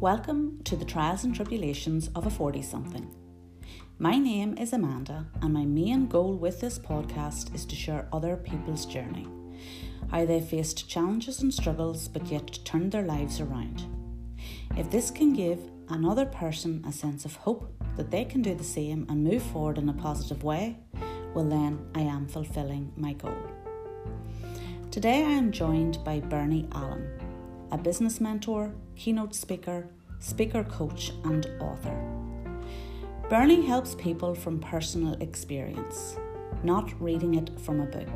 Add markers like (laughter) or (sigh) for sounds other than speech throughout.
Welcome to the trials and tribulations of a 40 something. My name is Amanda, and my main goal with this podcast is to share other people's journey how they faced challenges and struggles but yet turned their lives around. If this can give another person a sense of hope that they can do the same and move forward in a positive way, well, then I am fulfilling my goal. Today I am joined by Bernie Allen, a business mentor, keynote speaker, speaker coach, and author. Bernie helps people from personal experience, not reading it from a book.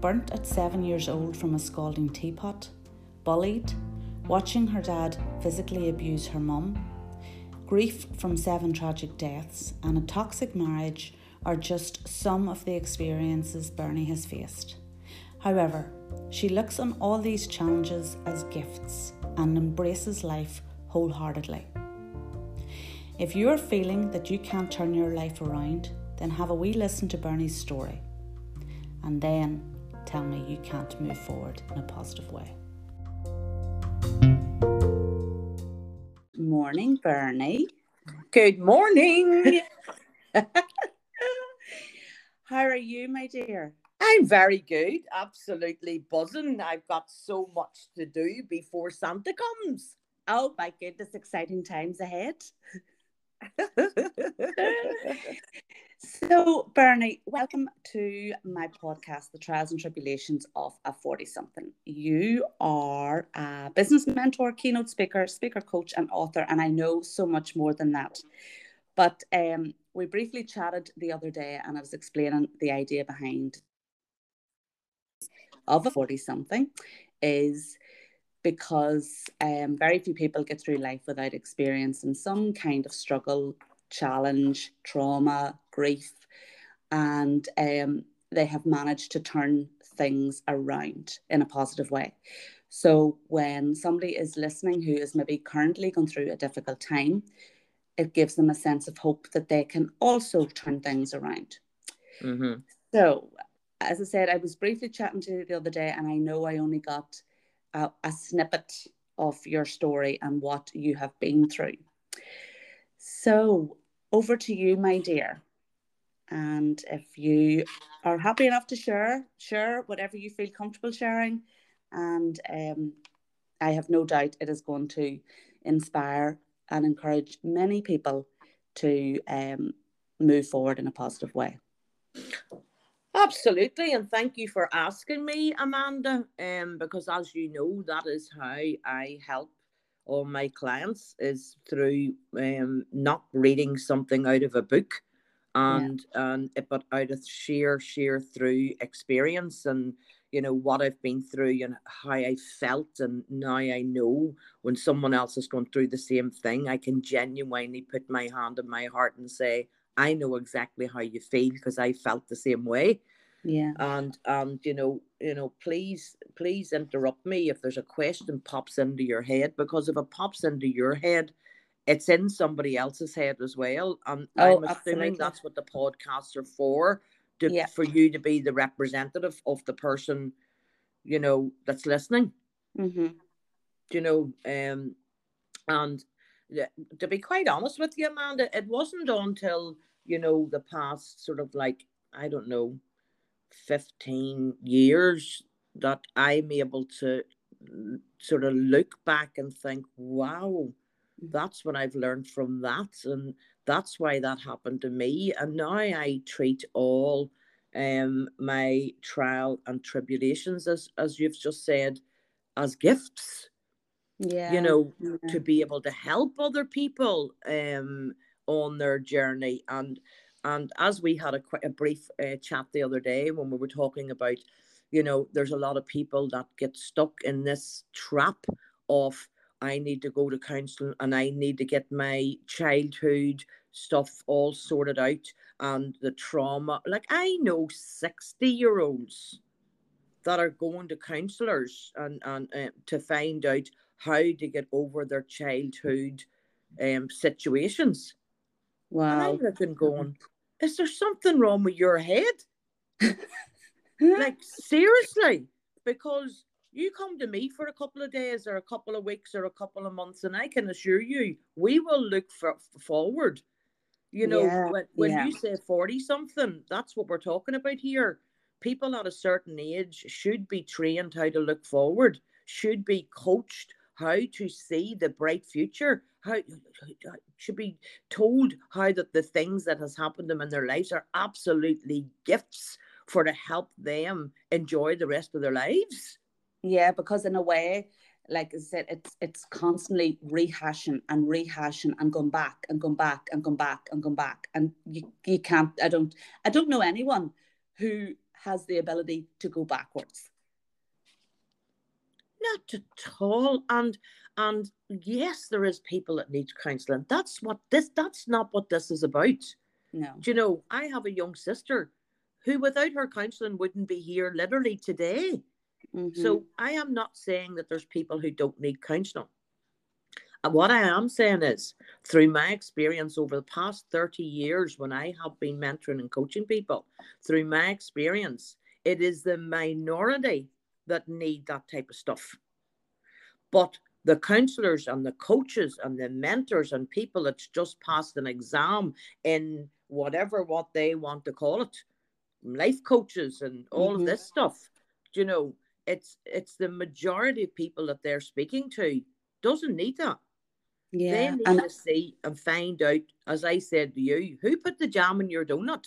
Burnt at seven years old from a scalding teapot, bullied, watching her dad physically abuse her mum, grief from seven tragic deaths, and a toxic marriage are just some of the experiences Bernie has faced. However, she looks on all these challenges as gifts and embraces life wholeheartedly. If you are feeling that you can't turn your life around, then have a wee listen to Bernie's story. And then tell me you can't move forward in a positive way. Morning, Bernie. Good morning. (laughs) How are you, my dear? I'm very good, absolutely buzzing. I've got so much to do before Santa comes. Oh my goodness, exciting times ahead. (laughs) so, Bernie, welcome to my podcast, The Trials and Tribulations of a 40 something. You are a business mentor, keynote speaker, speaker coach, and author, and I know so much more than that. But um, we briefly chatted the other day, and I was explaining the idea behind of a 40 something is because um, very few people get through life without experiencing some kind of struggle, challenge, trauma, grief, and um, they have managed to turn things around in a positive way. So, when somebody is listening who is maybe currently going through a difficult time, it gives them a sense of hope that they can also turn things around. Mm-hmm. So, as I said, I was briefly chatting to you the other day, and I know I only got a, a snippet of your story and what you have been through. So, over to you, my dear. And if you are happy enough to share, share whatever you feel comfortable sharing. And um, I have no doubt it is going to inspire and encourage many people to um, move forward in a positive way. Absolutely, and thank you for asking me, Amanda. Um, because as you know, that is how I help all my clients is through um not reading something out of a book, and yeah. and but out of sheer sheer through experience and you know what I've been through and how I felt, and now I know when someone else has gone through the same thing, I can genuinely put my hand on my heart and say, I know exactly how you feel because I felt the same way. Yeah. And and you know, you know, please, please interrupt me if there's a question pops into your head because if it pops into your head, it's in somebody else's head as well. And oh, I'm assuming absolutely. that's what the podcasts are for, to, yeah. for you to be the representative of the person, you know, that's listening. Mm-hmm. You know, um, and to be quite honest with you, Amanda, it wasn't until you know the past sort of like I don't know, fifteen years that I'm able to sort of look back and think, wow, that's what I've learned from that, and that's why that happened to me. And now I treat all um my trial and tribulations as as you've just said as gifts yeah. you know yeah. to be able to help other people um on their journey. And and as we had a quite a brief uh, chat the other day when we were talking about you know there's a lot of people that get stuck in this trap of i need to go to counseling and i need to get my childhood stuff all sorted out and the trauma. Like i know 60 year olds that are going to counselors and and uh, to find out how to get over their childhood um, situations. Wow. And I'm looking going, is there something wrong with your head? (laughs) like, seriously, because you come to me for a couple of days or a couple of weeks or a couple of months, and I can assure you, we will look for, forward. You know, yeah, when, when yeah. you say 40 something, that's what we're talking about here. People at a certain age should be trained how to look forward, should be coached how to see the bright future, how should be told how that the things that has happened to them in their lives are absolutely gifts for to help them enjoy the rest of their lives. Yeah, because in a way, like I said, it's it's constantly rehashing and rehashing and going back and going back and going back and going back. And you, you can't I don't I don't know anyone who has the ability to go backwards. Not at all. And and yes, there is people that need counselling. That's what this that's not what this is about. No. Do you know, I have a young sister who without her counselling wouldn't be here literally today. Mm-hmm. So I am not saying that there's people who don't need counselling. And what I am saying is, through my experience over the past 30 years, when I have been mentoring and coaching people, through my experience, it is the minority that need that type of stuff. But the counselors and the coaches and the mentors and people that's just passed an exam in whatever what they want to call it, life coaches and all mm-hmm. of this stuff, you know, it's it's the majority of people that they're speaking to doesn't need that. Yeah, they need and to see and find out, as I said to you, who put the jam in your donut.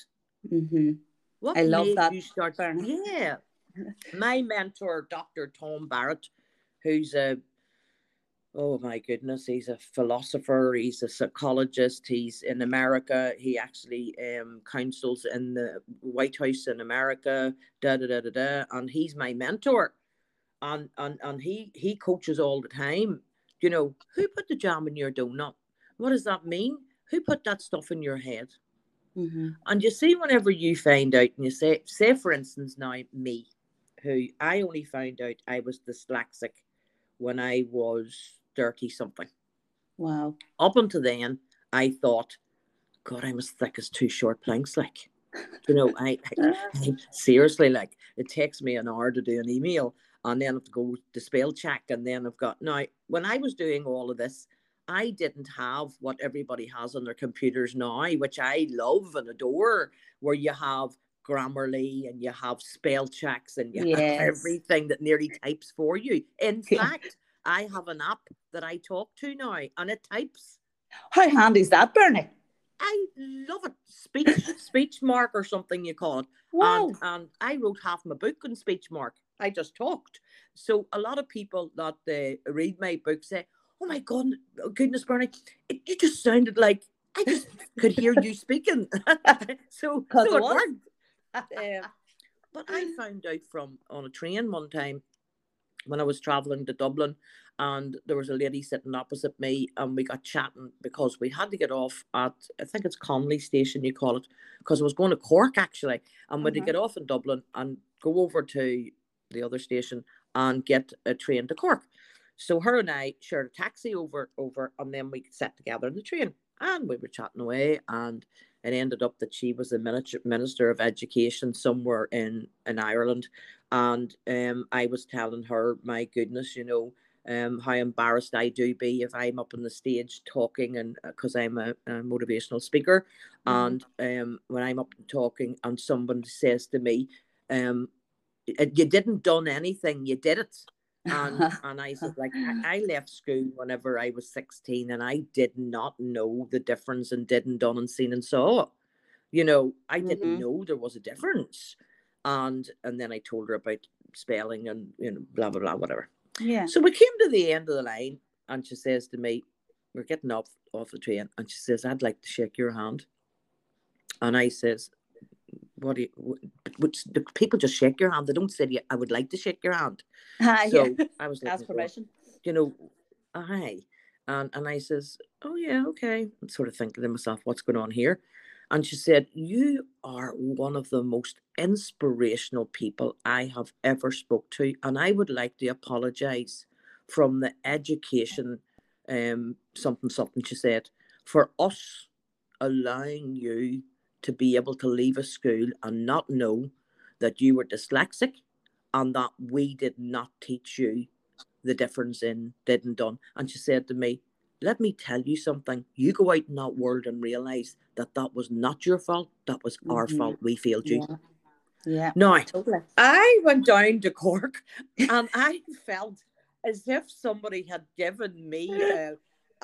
Mm-hmm. What I love that. You start, yeah. (laughs) My mentor, Dr. Tom Barrett, who's a oh my goodness, he's a philosopher, he's a psychologist, he's in America, he actually um, counsels in the White House in America, da da da da da, and he's my mentor. And, and and he he coaches all the time. You know, who put the jam in your donut? What does that mean? Who put that stuff in your head? Mm-hmm. And you see, whenever you find out, and you say, say for instance, now me, who I only found out I was dyslexic when I was 30 something. Wow. Up until then, I thought, God, I'm as thick as two short planks. Like, you know, I, I, I, (laughs) seriously like it takes me an hour to do an email and then I have to go to spell check. And then I've got now, when I was doing all of this, I didn't have what everybody has on their computers now, which I love and adore, where you have Grammarly and you have spell checks and you yes. have everything that nearly types for you. In (laughs) fact, I have an app that I talk to now and it types. How handy is that, Bernie? I love it. Speech speech mark or something you call it. Wow. And, and I wrote half my book in speech mark. I just talked. So a lot of people that uh, read my book say, "Oh my god, goodness, Bernie, it, you just sounded like I just could hear you (laughs) speaking." (laughs) so, so it worked. Um, (laughs) but I found out from on a train one time when I was traveling to Dublin, and there was a lady sitting opposite me, and we got chatting because we had to get off at I think it's Connolly Station, you call it, because I was going to Cork actually, and we had to get off in Dublin and go over to the other station and get a train to Cork. So her and I shared a taxi over over, and then we sat together in the train, and we were chatting away, and it ended up that she was the minister of education somewhere in in Ireland, and um, I was telling her, my goodness, you know, um, how embarrassed I do be if I'm up on the stage talking, and because uh, I'm a, a, motivational speaker, mm-hmm. and um, when I'm up talking, and someone says to me, um, "You didn't done anything, you did it." And (laughs) and I said like I, I, left school whenever I was 16 and I did not know the difference and didn't done and seen and saw. You know, I didn't mm-hmm. know there was a difference. And and then I told her about spelling and you know, blah blah blah, whatever. Yeah. So we came to the end of the line and she says to me, We're getting off off the train, and she says, I'd like to shake your hand. And I says, what do you, which the people just shake your hand. They don't say, I would like to shake your hand. Uh, (laughs) so yeah. I was like, ask permission. You know, aye. And, and I says, oh yeah, okay. I'm sort of thinking to myself, what's going on here? And she said, you are one of the most inspirational people I have ever spoke to. And I would like to apologize from the education, um, something, something she said, for us allowing you to be able to leave a school and not know that you were dyslexic and that we did not teach you the difference in did and done. And she said to me, let me tell you something. You go out in that world and realize that that was not your fault. That was mm-hmm. our fault. We failed you. Yeah. yeah. Now, totally. I went down to Cork and I (laughs) felt as if somebody had given me uh,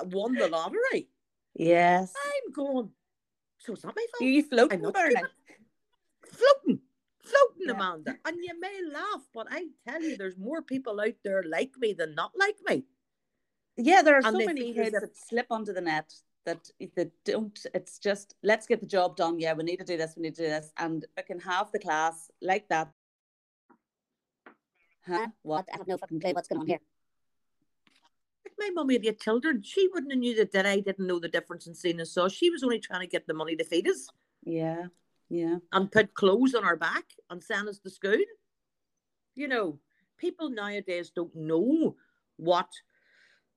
won the lottery. Yes. I'm going, so it's not my fault. You floating, Floating. Floating, yeah. Amanda. And you may laugh, but I tell you, there's more people out there like me than not like me. Yeah, there are and so many kids that slip under the net that that don't. It's just let's get the job done. Yeah, we need to do this. We need to do this, and I can have the class like that. Huh? What? I have no fucking clue what's going on here. My mummy had eight children. She wouldn't have knew that, that I didn't know the difference in seeing and saw. She was only trying to get the money to feed us. Yeah, yeah. And put clothes on our back and send us to school. You know, people nowadays don't know what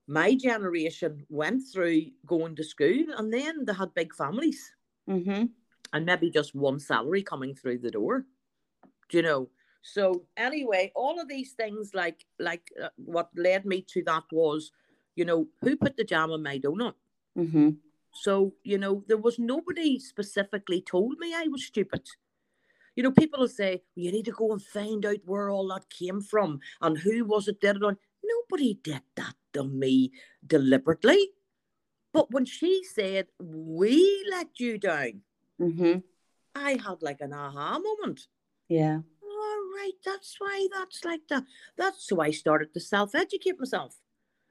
my generation went through going to school and then they had big families mm-hmm. and maybe just one salary coming through the door do you know so anyway all of these things like like uh, what led me to that was you know who put the jam on my donut mm-hmm. so you know there was nobody specifically told me i was stupid you know people will say well, you need to go and find out where all that came from and who was it did it on nobody did that to me deliberately. But when she said, We let you down, mm-hmm. I had like an aha moment. Yeah. Right, that's why that's like that. That's so I started to self educate myself.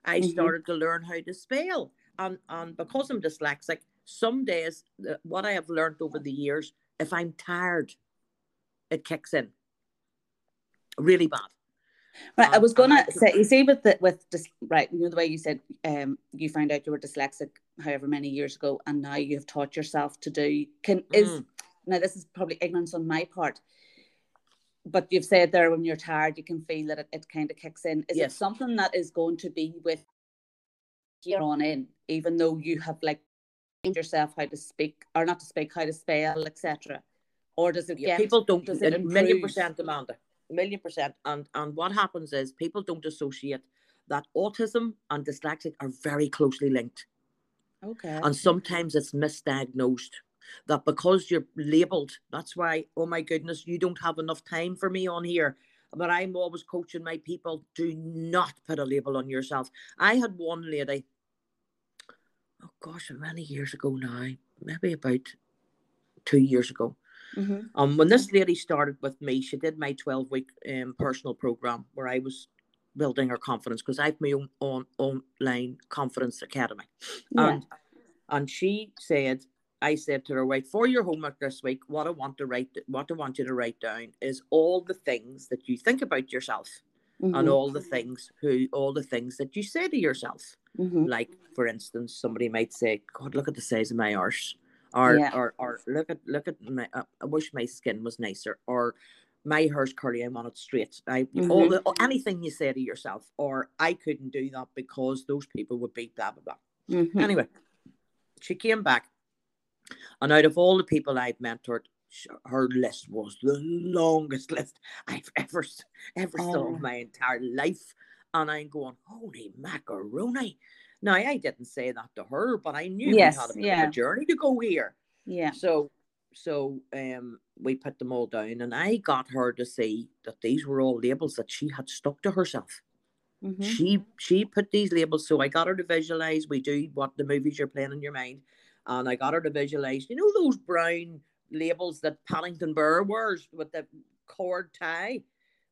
I mm-hmm. started to learn how to spell. And, and because I'm dyslexic, some days, what I have learned over the years, if I'm tired, it kicks in really bad. Right, I was gonna say, you see, with the with this, right, you know the way you said, um, you found out you were dyslexic, however many years ago, and now you have taught yourself to do. Can mm. is now this is probably ignorance on my part, but you've said there when you're tired, you can feel that it, it kind of kicks in. Is yes. it something that is going to be with here on in, even though you have like yourself how to speak or not to speak, how to spell, etc. Or does it yeah, get, people don't does it million percent Amanda million percent. And and what happens is people don't associate that autism and dyslexic are very closely linked. Okay. And sometimes it's misdiagnosed. That because you're labeled, that's why, oh my goodness, you don't have enough time for me on here. But I'm always coaching my people do not put a label on yourself. I had one lady, oh gosh, many years ago now, maybe about two years ago. Mm-hmm. Um, when this lady started with me, she did my 12 week um, personal program where I was building her confidence because I've my own, own online confidence academy. Yeah. And, and she said, I said to her, wait, for your homework this week, what I want to write, what I want you to write down is all the things that you think about yourself. Mm-hmm. and all the things who all the things that you say to yourself mm-hmm. like for instance somebody might say god look at the size of my arse or yeah. or or look at look at my uh, I wish my skin was nicer or my hair's curly I want it straight I mm-hmm. all the anything you say to yourself or I couldn't do that because those people would be blah blah blah mm-hmm. anyway she came back and out of all the people I've mentored her list was the longest list I've ever ever oh. saw in my entire life and I'm going holy macaroni now, I didn't say that to her, but I knew yes, we had a, yeah. a journey to go here. Yeah. So, so um, we put them all down, and I got her to see that these were all labels that she had stuck to herself. Mm-hmm. She she put these labels, so I got her to visualize. We do what the movies you're playing in your mind, and I got her to visualize. You know those brown labels that Paddington Bear wears with the cord tie,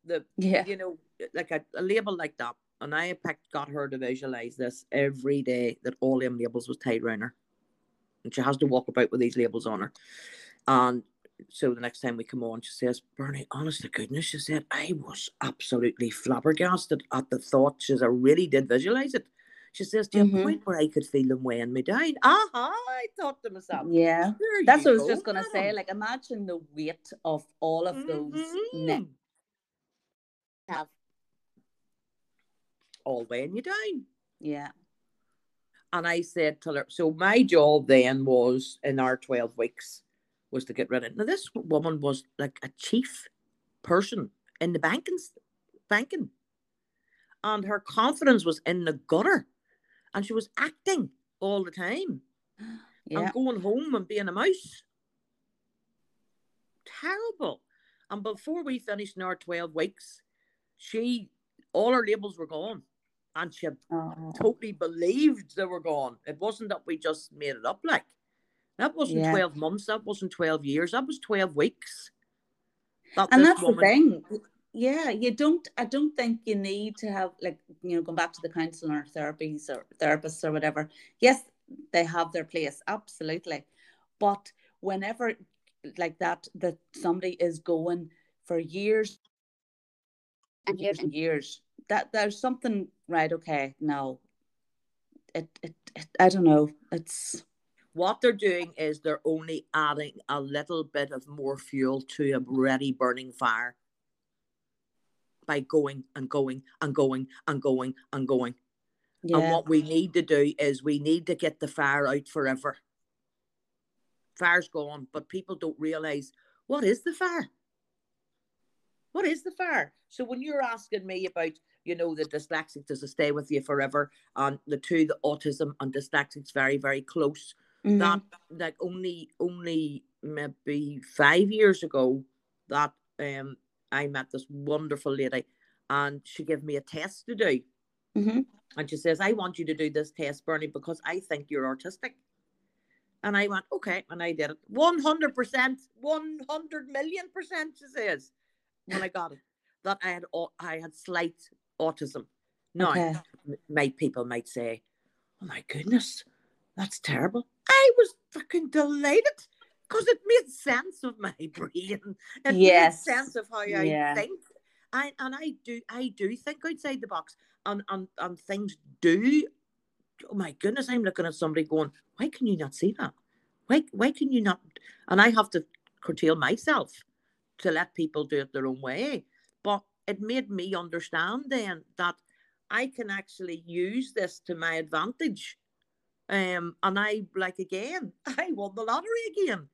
the yeah, you know, like a, a label like that and I picked, got her to visualize this every day that all them labels was tied around her. And she has to walk about with these labels on her. And so the next time we come on, she says, Bernie, honest to goodness, she said, I was absolutely flabbergasted at the thought. She says, I really did visualize it. She says, to mm-hmm. a point where I could feel them weighing me down. Aha, I thought to myself. Yeah. That's what I was just going to say. Like, imagine the weight of all of those mm-hmm. have all weighing you down. Yeah. And I said to her, so my job then was in our 12 weeks was to get rid of it. Now, this woman was like a chief person in the banking banking. And her confidence was in the gutter. And she was acting all the time. (gasps) Yeah. And going home and being a mouse. Terrible. And before we finished in our 12 weeks, she all her labels were gone. And she had Oh, totally believed they were gone. It wasn't that we just made it up like. That wasn't Yeah. 12 months, that wasn't 12 years, that was 12 weeks. That and that's the thing. Yeah, you don't. I don't think you need to have like you know going back to the counselor or therapies or therapists or whatever. Yes, they have their place, absolutely. But whenever like that, that somebody is going for years And years and years, that there's something right. Okay, no, it, it, it I don't know. It's What they're doing is they're only adding a little bit of more fuel to a already burning fire by going and going and going and going and going. And what we need to do is we need to get the fire out forever. Fire's gone, but people don't realize what is the fire? What is the fire? So when you're asking me about, you know, the dyslexic, does it stay with you forever? And the two, the autism and dyslexics, very, very close. Mhm. That like only only maybe five years ago that um I met this wonderful lady and she gave me a test to do. Mhm. And she says, I want you to do this test, Bernie, because I think you're autistic. And I went, okay. And I did it. 100%, 100 million percent, she says, when I got it, that I had, I had slight autism. Now, Okay. my people might say, oh my goodness, that's terrible. I was fucking delighted because it made sense of my (laughs) brain. It Yes. made sense of how I Yeah. think. I, and I do I do think outside the box and, and and things do oh my goodness, I'm looking at somebody going, Why can you not see that? Why why can you not and I have to curtail myself to let people do it their own way. But it made me understand then that I can actually use this to my advantage. Um, and I like again, (laughs) I won the lottery again.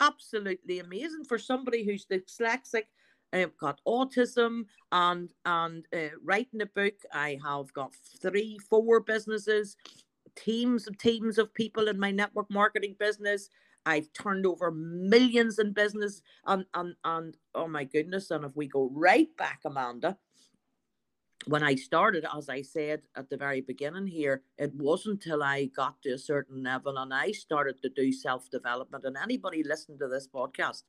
Absolutely amazing for somebody who's dyslexic, uh, got autism, and and uh, writing a book. I have got three, four businesses, teams of teams of people in my network marketing business. I've turned over millions in business, and and and oh my goodness! And if we go right back, Amanda, when I started, as I said at the very beginning here, it wasn't till I got to a certain level and I started to do self development. And anybody listening to this podcast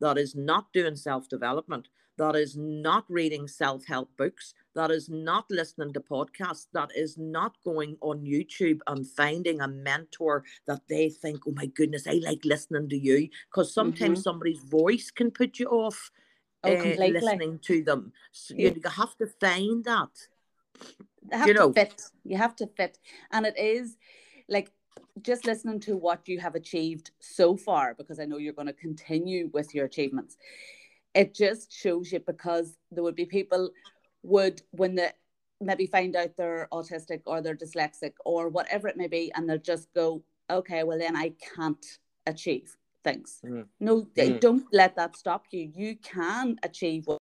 that is not doing self development, that is not reading self help books, that is not listening to podcasts, that is not going on YouTube and finding a mentor that they think, oh my goodness, I like listening to you. Because sometimes mm-hmm. somebody's voice can put you off Oh, uh, completely. listening to them. So you, you have to find that. You to know. fit. You have to fit. And it is like just listening to what you have achieved so far, because I know you're going to continue with your achievements. It just shows you because there would be people would when they maybe find out they're autistic or they're dyslexic or whatever it may be, and they'll just go, okay, well then I can't achieve things. Mhm. No, they Mhm. don't let that stop you. You can achieve what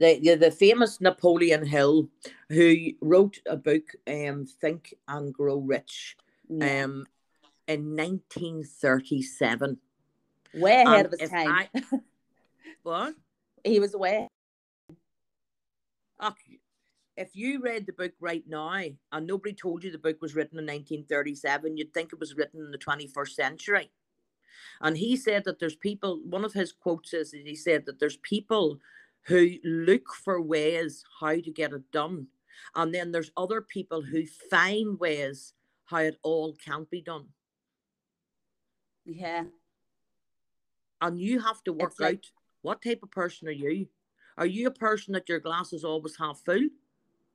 The, the the famous Napoleon Hill, who wrote a book, um, Think and Grow Rich, yeah, um, in 1937. way ahead and of his time. I- (laughs) What? he was away. Ach, if you read the book right now and nobody told you the book was written in 1937, you'd think it was written in the 21st century. And he said that there's people, one of his quotes is that he said that there's people who look for ways how to get it done. And then there's other people who find ways how it all can't be done. Yeah. And you have to work like- out what type of person are you? Are you a person that your glass is always half full?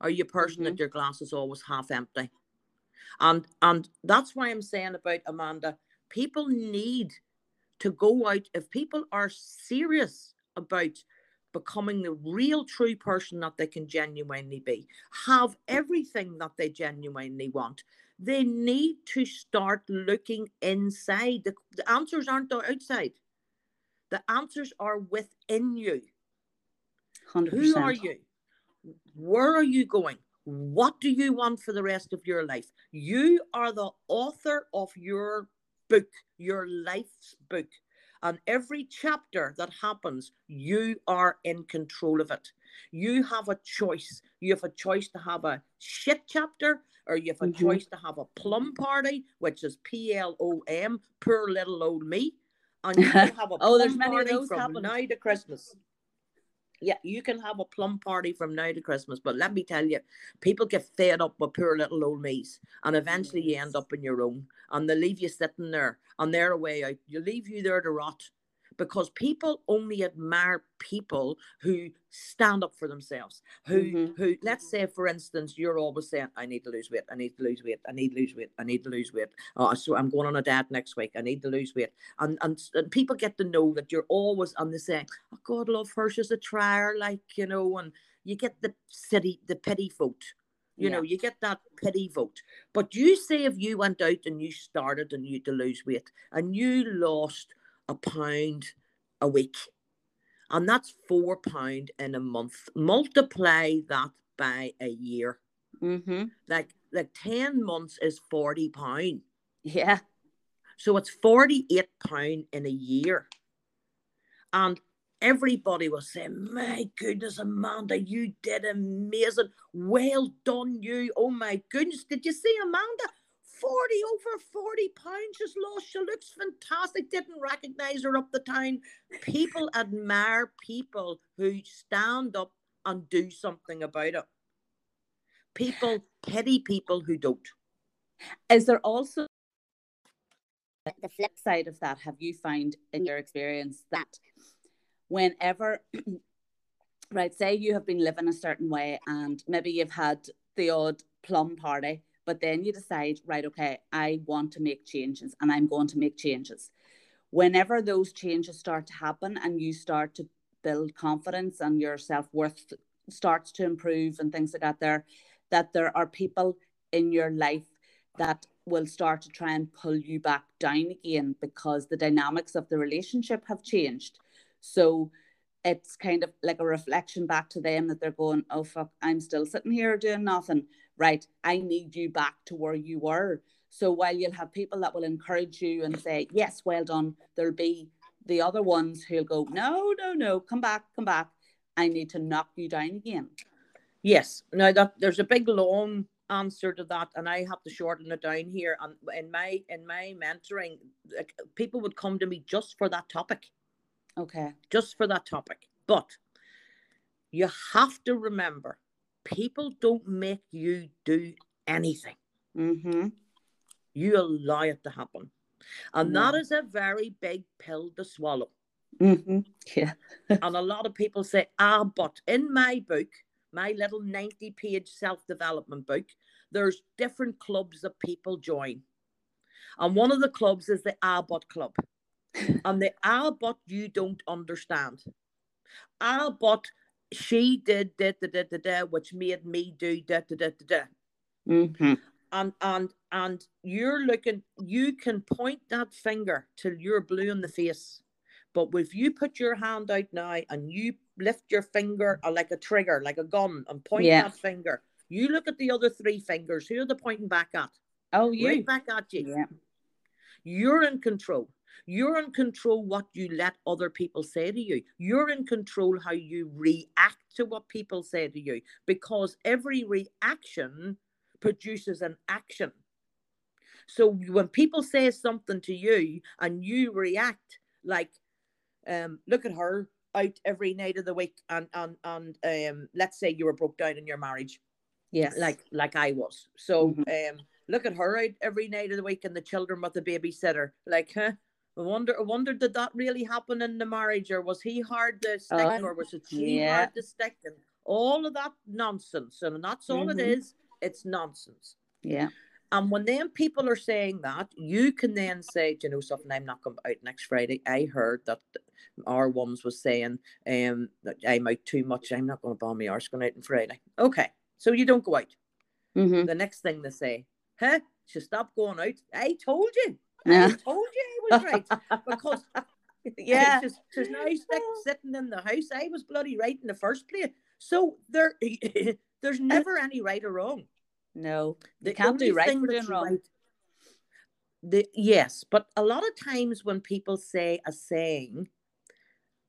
Are you a person that mm-hmm. your glass is always half empty? And and that's why I'm saying about Amanda, people need to go out if people are serious about becoming the real true person that they can genuinely be, have everything that they genuinely want. They need to start looking inside. The, the answers aren't outside. The answers are within you. 100%. Who are you? Where are you going? What do you want for the rest of your life? You are the author of your book, your life's book. And every chapter that happens, you are in control of it. You have a choice. You have a choice to have a shit chapter, or you have a Mm-hmm. choice to have a plum party, which is P L O M, poor little old me. And you (laughs) have a Oh, there's many of those from happening. now to Christmas. Yeah, you can have a plum party from now to Christmas, but let me tell you, people get fed up with poor little old me's, and eventually you end up in your own, and they leave you sitting there, and they're away out. You leave you there to rot, because people only admire people who stand up for themselves. Who, Mhm. who, let's say, for instance, you're always saying, "I need to lose weight. I need to lose weight. I need to lose weight. I need to lose weight." Oh, so I'm going on a diet next week. I need to lose weight, and and, and people get to know that you're always on the saying, "Oh God, love her. She's a trier," like you know, and you get the city, the pity vote. You know, you get that pity vote. But you say if you went out and you started and you to lose weight and you lost a pound a week, and that's four pound in a month. Multiply that by a year. Mm-hmm. Like like 10 months is 40 pound. Yeah. So it's 48 pound in a year. And everybody was saying, My goodness, Amanda, you did amazing. Well done, you. Oh my goodness. Did you see Amanda? 40 over 40 pounds she's lost. She looks fantastic. Didn't recognize her up the town. People (laughs) admire people who stand up and do something about it. People pity people who don't. Is there also The flip side of that? Have you found in your experience that whenever, (clears throat) right, say you have been living a certain way and maybe you've had the odd plum party, but then you decide, right, okay, I want to make changes and I'm going to make changes. Whenever those changes start to happen and you start to build confidence and your self worth starts to improve and things like that, there, that there are people in your life that will start to try and pull you back down again because the dynamics of the relationship have changed. So it's kind of like a reflection back to them that they're going, oh, fuck, I'm still sitting here doing nothing. Right. I need you back to where you were. So while you'll have people that will encourage you and say, yes, well done, there'll be the other ones who'll go, no, no, no, come back, come back. I need to knock you down again. Yes. Now that there's a big long answer to that, and I have to shorten it down here. And in my in my mentoring, like, people would come to me just for that topic, Okay. just for that topic. But you have to remember, people don't make you do anything. Mm-hmm. You allow it to happen, and that Yeah. is a very big pill to swallow. Mm-hmm. Yeah. (laughs) and a lot of people say, ah, but in my book, my little 90 page self development book, there's different clubs that people join. And one of the clubs is the Ah But Club. (laughs) and the Ah But you don't understand. Ah But she did da da da da da, which made me do da da da da da Mm-hmm. and and and you're looking you can point that finger till you're blue in the face but if you put your hand out now and you lift your finger uh, like a trigger like a gun and point Yeah. that finger you look at the other three fingers who are they pointing back at Oh, you. right back at you Yeah. you're in control you're in control what you let other people say to you you're in control how you react to what people say to you because every reaction produces an action so when people say something to you and you react like um look at her out every night of the week and and and um let's say you were broke down in your marriage Yes. like like I was. So Mhm. um look at her out every night of the week and the children with the babysitter. Like, huh? I wonder I wonder did that really happen in the marriage or was he hard to stick Oh, or was it she yeah. hard to stick and all of that nonsense. And that's all it Mhm. is. It's nonsense. Yeah. And when then people are saying that, you can then say, Do you know something, I'm not going out next Friday. I heard that our ones was saying um that I'm out too much. I'm not going to bomb my arse going out on Friday. Okay. So you don't go out Mm-hmm. the next thing they say, huh? She stopped going out. I told you. I told you I was right. Because (laughs) yeah. She's, she's now stick, sitting in the house. I was bloody right in the first place. So there, (laughs) there's never any right or wrong. No, The you can't do right for doing wrong. right- The, yes, but a lot of times when people say a saying,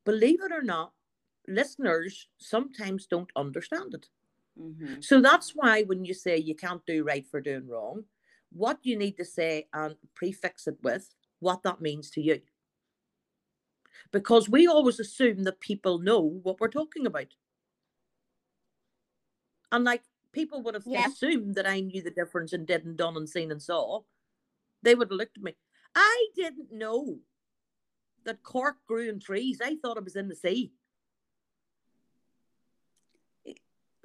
believe it or not, listeners sometimes don't understand it. Mhm. So that's why when you say you can't do right for doing wrong, what you need to say and prefix it with what that means to you. Because we always assume that people know what we're talking about. And like people would have Yeah. assumed that I knew the difference in did and done and seen and saw. They would have looked at me. I didn't know that cork grew in trees. I thought it was in the sea.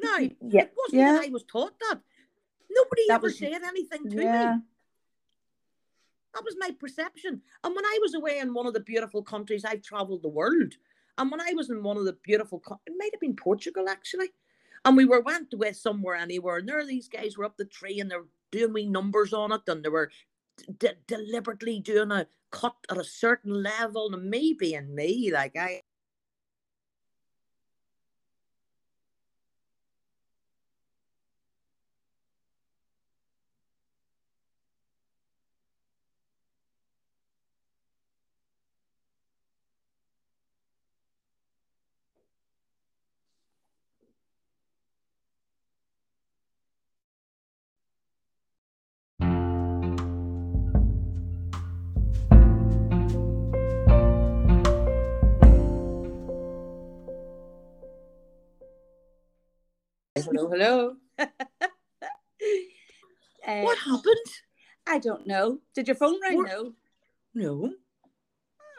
No, Yeah, it wasn't yeah. that I was taught that. Nobody That ever was- said anything to yeah. me. That was my perception. And when I was away in one of the beautiful countries, I've traveled the world. And when I was in one of the beautiful, it might have been Portugal actually. And we were went away somewhere anywhere, and there these guys were up the tree and they're doing wee numbers on it, and they were d- deliberately doing a cut at a certain level. And me being me, like I Hello, hello. (laughs) Uh, what happened? I don't know. Did your phone ring? No. No.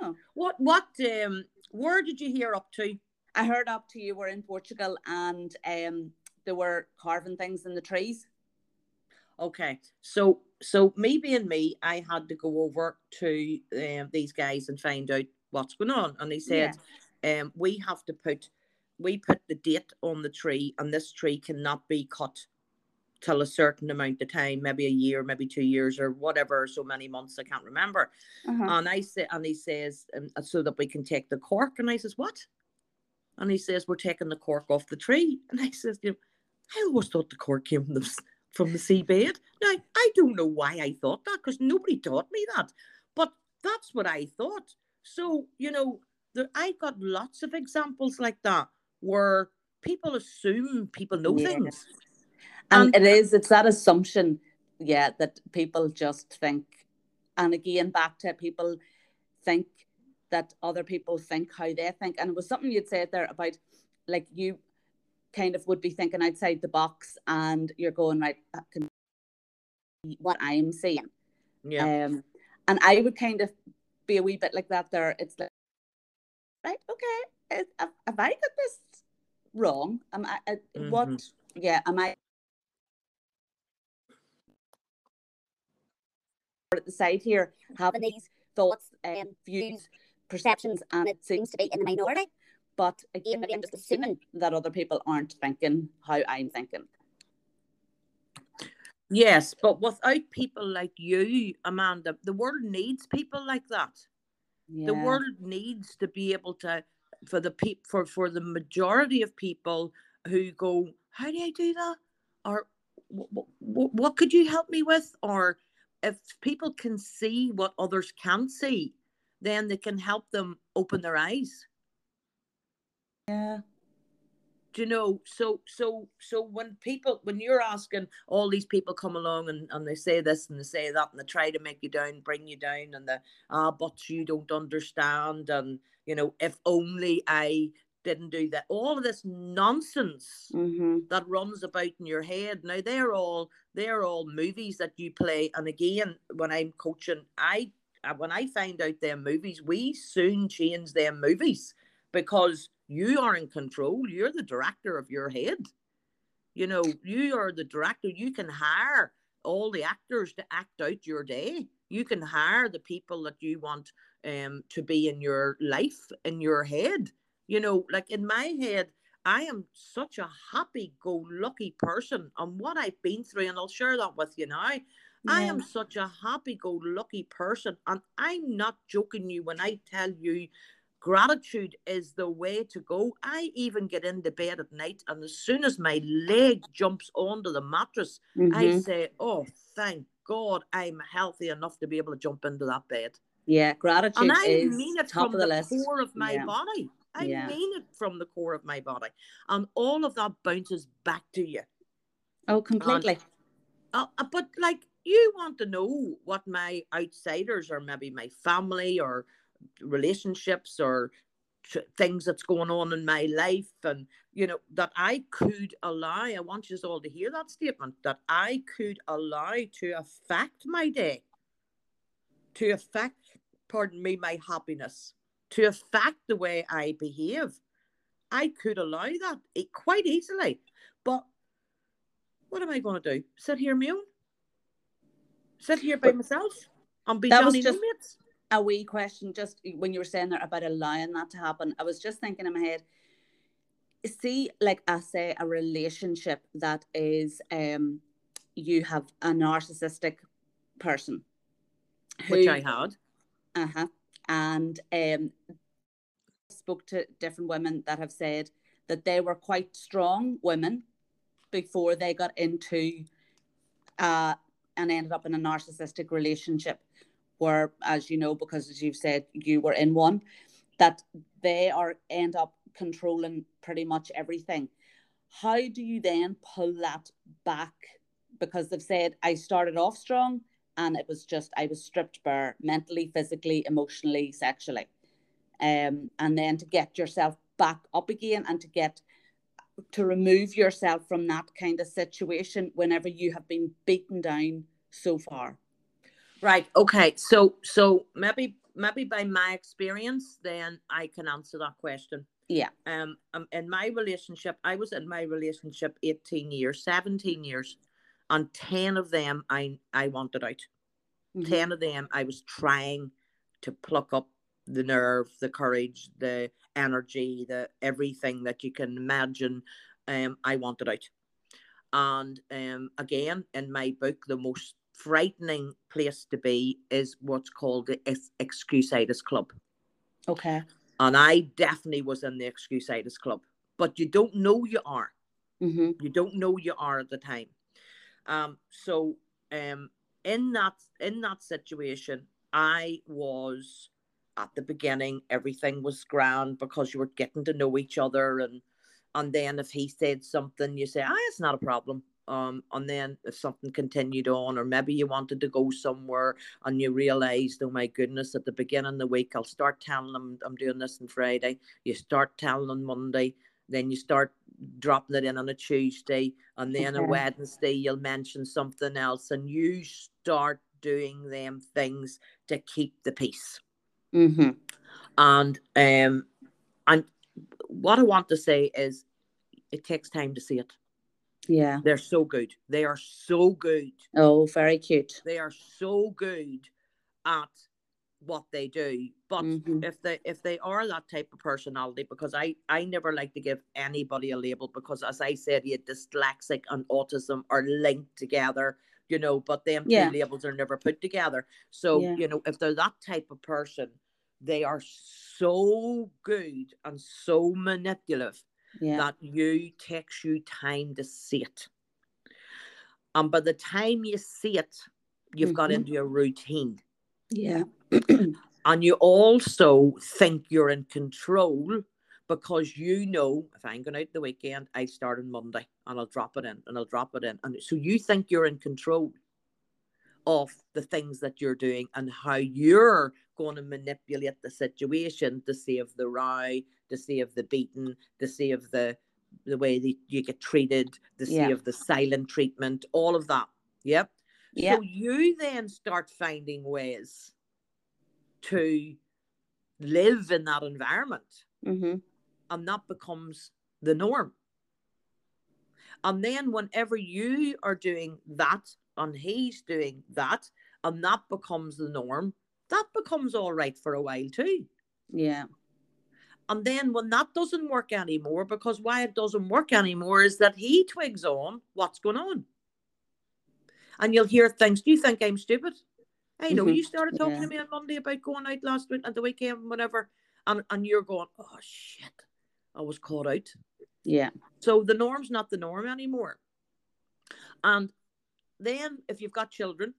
Oh. What what um where did you hear up to? I heard up to you were in Portugal and um they were carving things in the trees. Okay, so so me being me, I had to go over to um, these guys and find out what's going on. And they said, um, we have to put we put the date on the tree, and this tree cannot be cut till a certain amount of time, maybe a year, maybe two years, or whatever, so many months. I can't remember. Uh-huh. And I say, and he says, um, so that we can take the cork. And I says, what? And he says, we're taking the cork off the tree. And I says, you know, I always thought the cork came from the, from the seabed. Now, I don't know why I thought that because nobody taught me that. But that's what I thought. So, you know, there, I got lots of examples like that where people assume people know Yeah. things. and And- it is it's that assumption yeah that people just think and again back to people think that other people think how they think and it was something you'd said there about like you kind of would be thinking outside the box and you're going right that can be what i'm seeing Yeah. um and i would kind of be a wee bit like that there it's like right okay have i got this wrong am i uh, what Mhm. yeah am i at the side here having these thoughts and views perceptions and it seems to be in the minority but again maybe i'm just assuming that other people aren't thinking how i'm thinking Yes, but without people like you, Amanda, the world needs people like that. yeah. The world needs to be able to, for the peop, for for the majority of people who go, how do I do that? Or what, what could you help me with? Or if people can see what others can't see, then they can help them open their eyes. yeah you know so so so when people when you're asking all these people come along and, and they say this and they say that and they try to make you down bring you down and the ah but you don't understand and you know if only i didn't do that. All of this nonsense mm-hmm. that runs about in your head. Now they're all they're all movies that you play. And again when i'm coaching i uh, when i find out their movies we soon change their movies because you are in control. You're the director of your head. You know you are the director. You can hire all the actors to act out your day. You can hire the people that you want um to be in your life in your head. You know like in my head I am such a happy go lucky person and what I've been through, and I'll share that with you now. I am such a happy go lucky person. And I'm not joking you when I tell you gratitude is the way to go. I even get into bed at night, and as soon as my leg jumps onto the mattress, I Mhm. say, Oh, thank God I'm healthy enough to be able to jump into that bed. Yeah, gratitude And I is mean it top from of the, the, list. core of my Yeah. body. I Yeah. mean it from the core of my body. And all of that bounces back to you. Oh, completely. Uh, uh, but like you want to know what my outsiders or maybe my family or relationships or things that's going on in my life and you know that I could allow I want you all to hear that statement that I could allow to affect my day to affect pardon me my happiness to affect the way I behave I could allow that quite easily but what am I going to do? Sit here own? Sit here by myself and be that was just- mates? A wee question just when you were saying there about allowing that to happen i was just thinking in my head see like i say a relationship that is um you have a narcissistic person Which I had. uh-huh and um spoke to different women that have said that they were quite strong women before they got into uh and ended up in a narcissistic relationship where as you know because as you've said you were in one that they are end up controlling pretty much everything. How do you then pull that back? Because they've said i started off strong and it was just i was stripped bare mentally physically emotionally sexually. Um, and then to get yourself back up again and to get to remove yourself from that kind of situation whenever you have been beaten down so far Right. Okay. So so maybe maybe by my experience, then I can answer that question. yeah Um, um in my relationship, I was in my relationship 18 years, 17 years, and 10 of them I I wanted out. Mhm. 10 of them I was trying to pluck up the nerve, the courage, the energy, the everything that you can imagine. Um, I wanted out. And um, again, in my book, the most frightening place to be is what's called the ex- Excusitis Club. okay. And I definitely was in the Excusitis Club, but you don't know you are. Hmm you don't know you are at the time. Um so um in that in that situation i was at the beginning everything was grand because you were getting to know each other and and then if he said something you say ah it's not a problem um and then if something continued on or maybe you wanted to go somewhere and you realized oh my goodness at the beginning of the week i'll start telling them i'm doing this on friday you start telling them monday then you start dropping it in on a Tuesday, and then a Wednesday you'll mention something else, and you start doing them things to keep the peace. hmm And um, and what I want to say is, it takes time to see it. Yeah They're so good. They are so good. oh very cute They are so good at what they do. But Mhm. if they if they are that type of personality, because I I never like to give anybody a label because as I said, you dyslexic and autism are linked together, you know, but them Yeah. two labels are never put together. So Yeah. you know, if they're that type of person, they are so good and so manipulative yeah that you takes you time to see it. And by the time you see it, you've got Mhm. into a routine. yeah (clears throat) And you also think you're in control because you know if I'm going out the weekend, I start on Monday and I'll drop it in and I'll drop it in. And so you think you're in control of the things that you're doing and how you're going to manipulate the situation to save the row, to save the beating, to save the the way that you get treated, to Yeah. save the silent treatment, all of that. Yep. Yeah. So you then start finding ways to live in that environment hmm and that becomes the norm. And then whenever you are doing that and he's doing that and that becomes the norm, that becomes all right for a while too. yeah And then when that doesn't work anymore, because why it doesn't work anymore is that he twigs on what's going on. and you'll hear things. Do you think I'm stupid? I know Mhm. you started talking Yeah. to me on Monday about going out last week and the weekend, whatever, and and you're going, oh shit, I was caught out. Yeah. So the norm's not the norm anymore. And then if you've got children,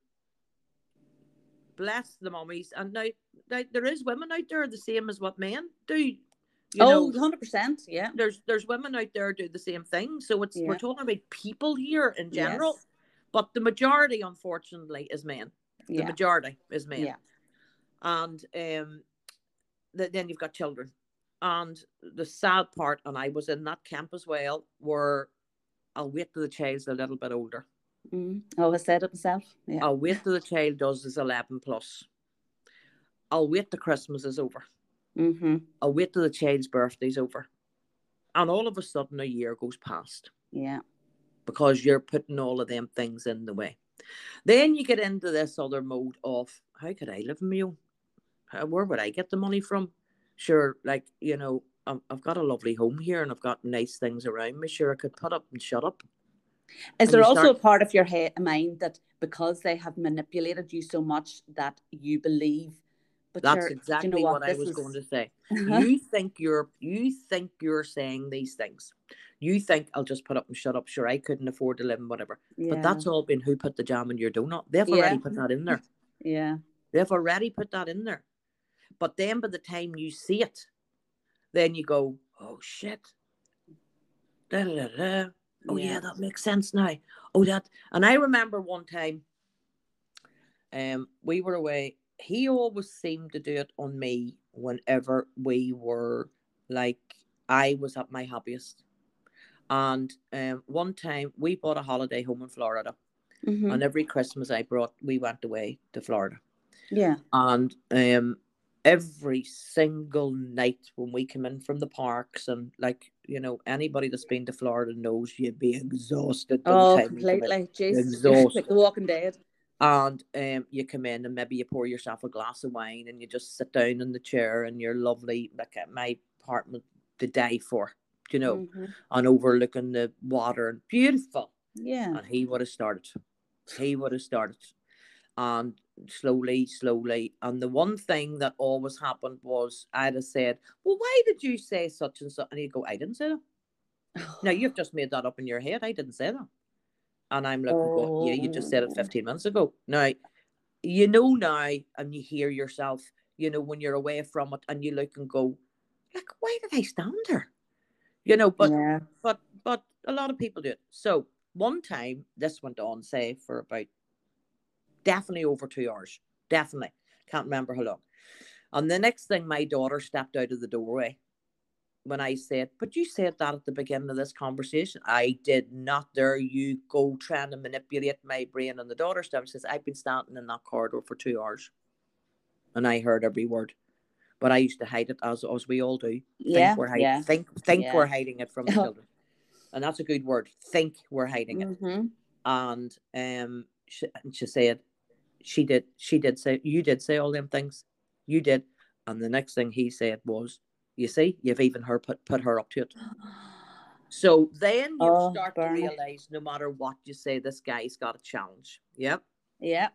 bless the mummies. And now, now there is women out there the same as what men do. You oh, know, 100%. Yeah. there's there's women out there do the same thing. So it's Yeah. we're talking about people here in general. Yes. But the majority, unfortunately, is men. The Yeah. majority is men. Yeah. And um th- then you've got children. And the sad part, and I was in that camp as well, where I'll wait till the child's a little bit older. Mm. Oh, I said it myself. Yeah. I'll wait till the child does his 11 plus. I'll wait till Christmas is over. Mm-hmm. I'll wait till the child's birthday's over. And all of a sudden, a year goes past Yeah. because you're putting all of them things in the way. Then you get into this other mode of how could I live on my own? How, where would I get the money from? Sure, like, you know, I've got a lovely home here and I've got nice things around me. Sure, I could put up and shut up. Is And there also start- a part of your head, mind that because they have manipulated you so much that you believe? But That's you're- you exactly know what, I This was is- going to say. Uh-huh. you think you're you think you're saying these things. You think I'll just put up and shut up. Sure, I couldn't afford to live and whatever. Yeah. But that's all been who put the jam in your donut. They've Yeah. already put that in there. (laughs) yeah. They've already put that in there. But then by the time you see it, then you go, oh shit. Da, da, da. Oh yeah. Yeah. that makes sense now. Oh that and I remember one time um we were away. He always seemed to do it on me whenever we were like I was at my happiest. And um one time we bought a holiday home in Florida. Mhm. And every Christmas I brought we went away to Florida Yeah. and um every single night when we came in from the parks and like you know anybody that's been to Florida knows you'd be exhausted Oh, time you come in. completely. Jeez. (laughs) Exhausted. like The Walking Dead. and um you come in and maybe you pour yourself a glass of wine and you just sit down in the chair and you're lovely like at my apartment the day for you know Mhm. and overlooking the water and beautiful Yeah. and he would have started. He would have started. And slowly, slowly. And the one thing that always happened was I'd have said, Well, why did you say such and such? And he'd go, I didn't say that. Now you've just made that up in your head. I didn't say that. And I'm looking, going, Yeah, you just said it Oh. 15 minutes ago. Now, you know now, and you hear yourself, you know, when you're away from it and you look and go, like, why did I stand there? You know, but yeah. but but a lot of people do it. So one time this went on, say, for about definitely over two hours. Definitely. Can't remember how long. And the next thing my daughter stepped out of the doorway when I said, But you said that at the beginning of this conversation. I did not. There you go trying to manipulate my brain. And the daughter steps says, I've been standing in that corridor for two hours. And I heard every word. But I used to hide it as as we all do Yeah. think we're hiding Yeah. think think Yeah. we're hiding it from the (laughs) children and that's a good word think we're hiding it hmm and um she, and she said she did she did say you did say all them things. You did. And the next thing he said was you see you've even her put put her up to it. (gasps) So then you Oh, start to realize no matter what you say this guy's got a challenge. Yep. Yep.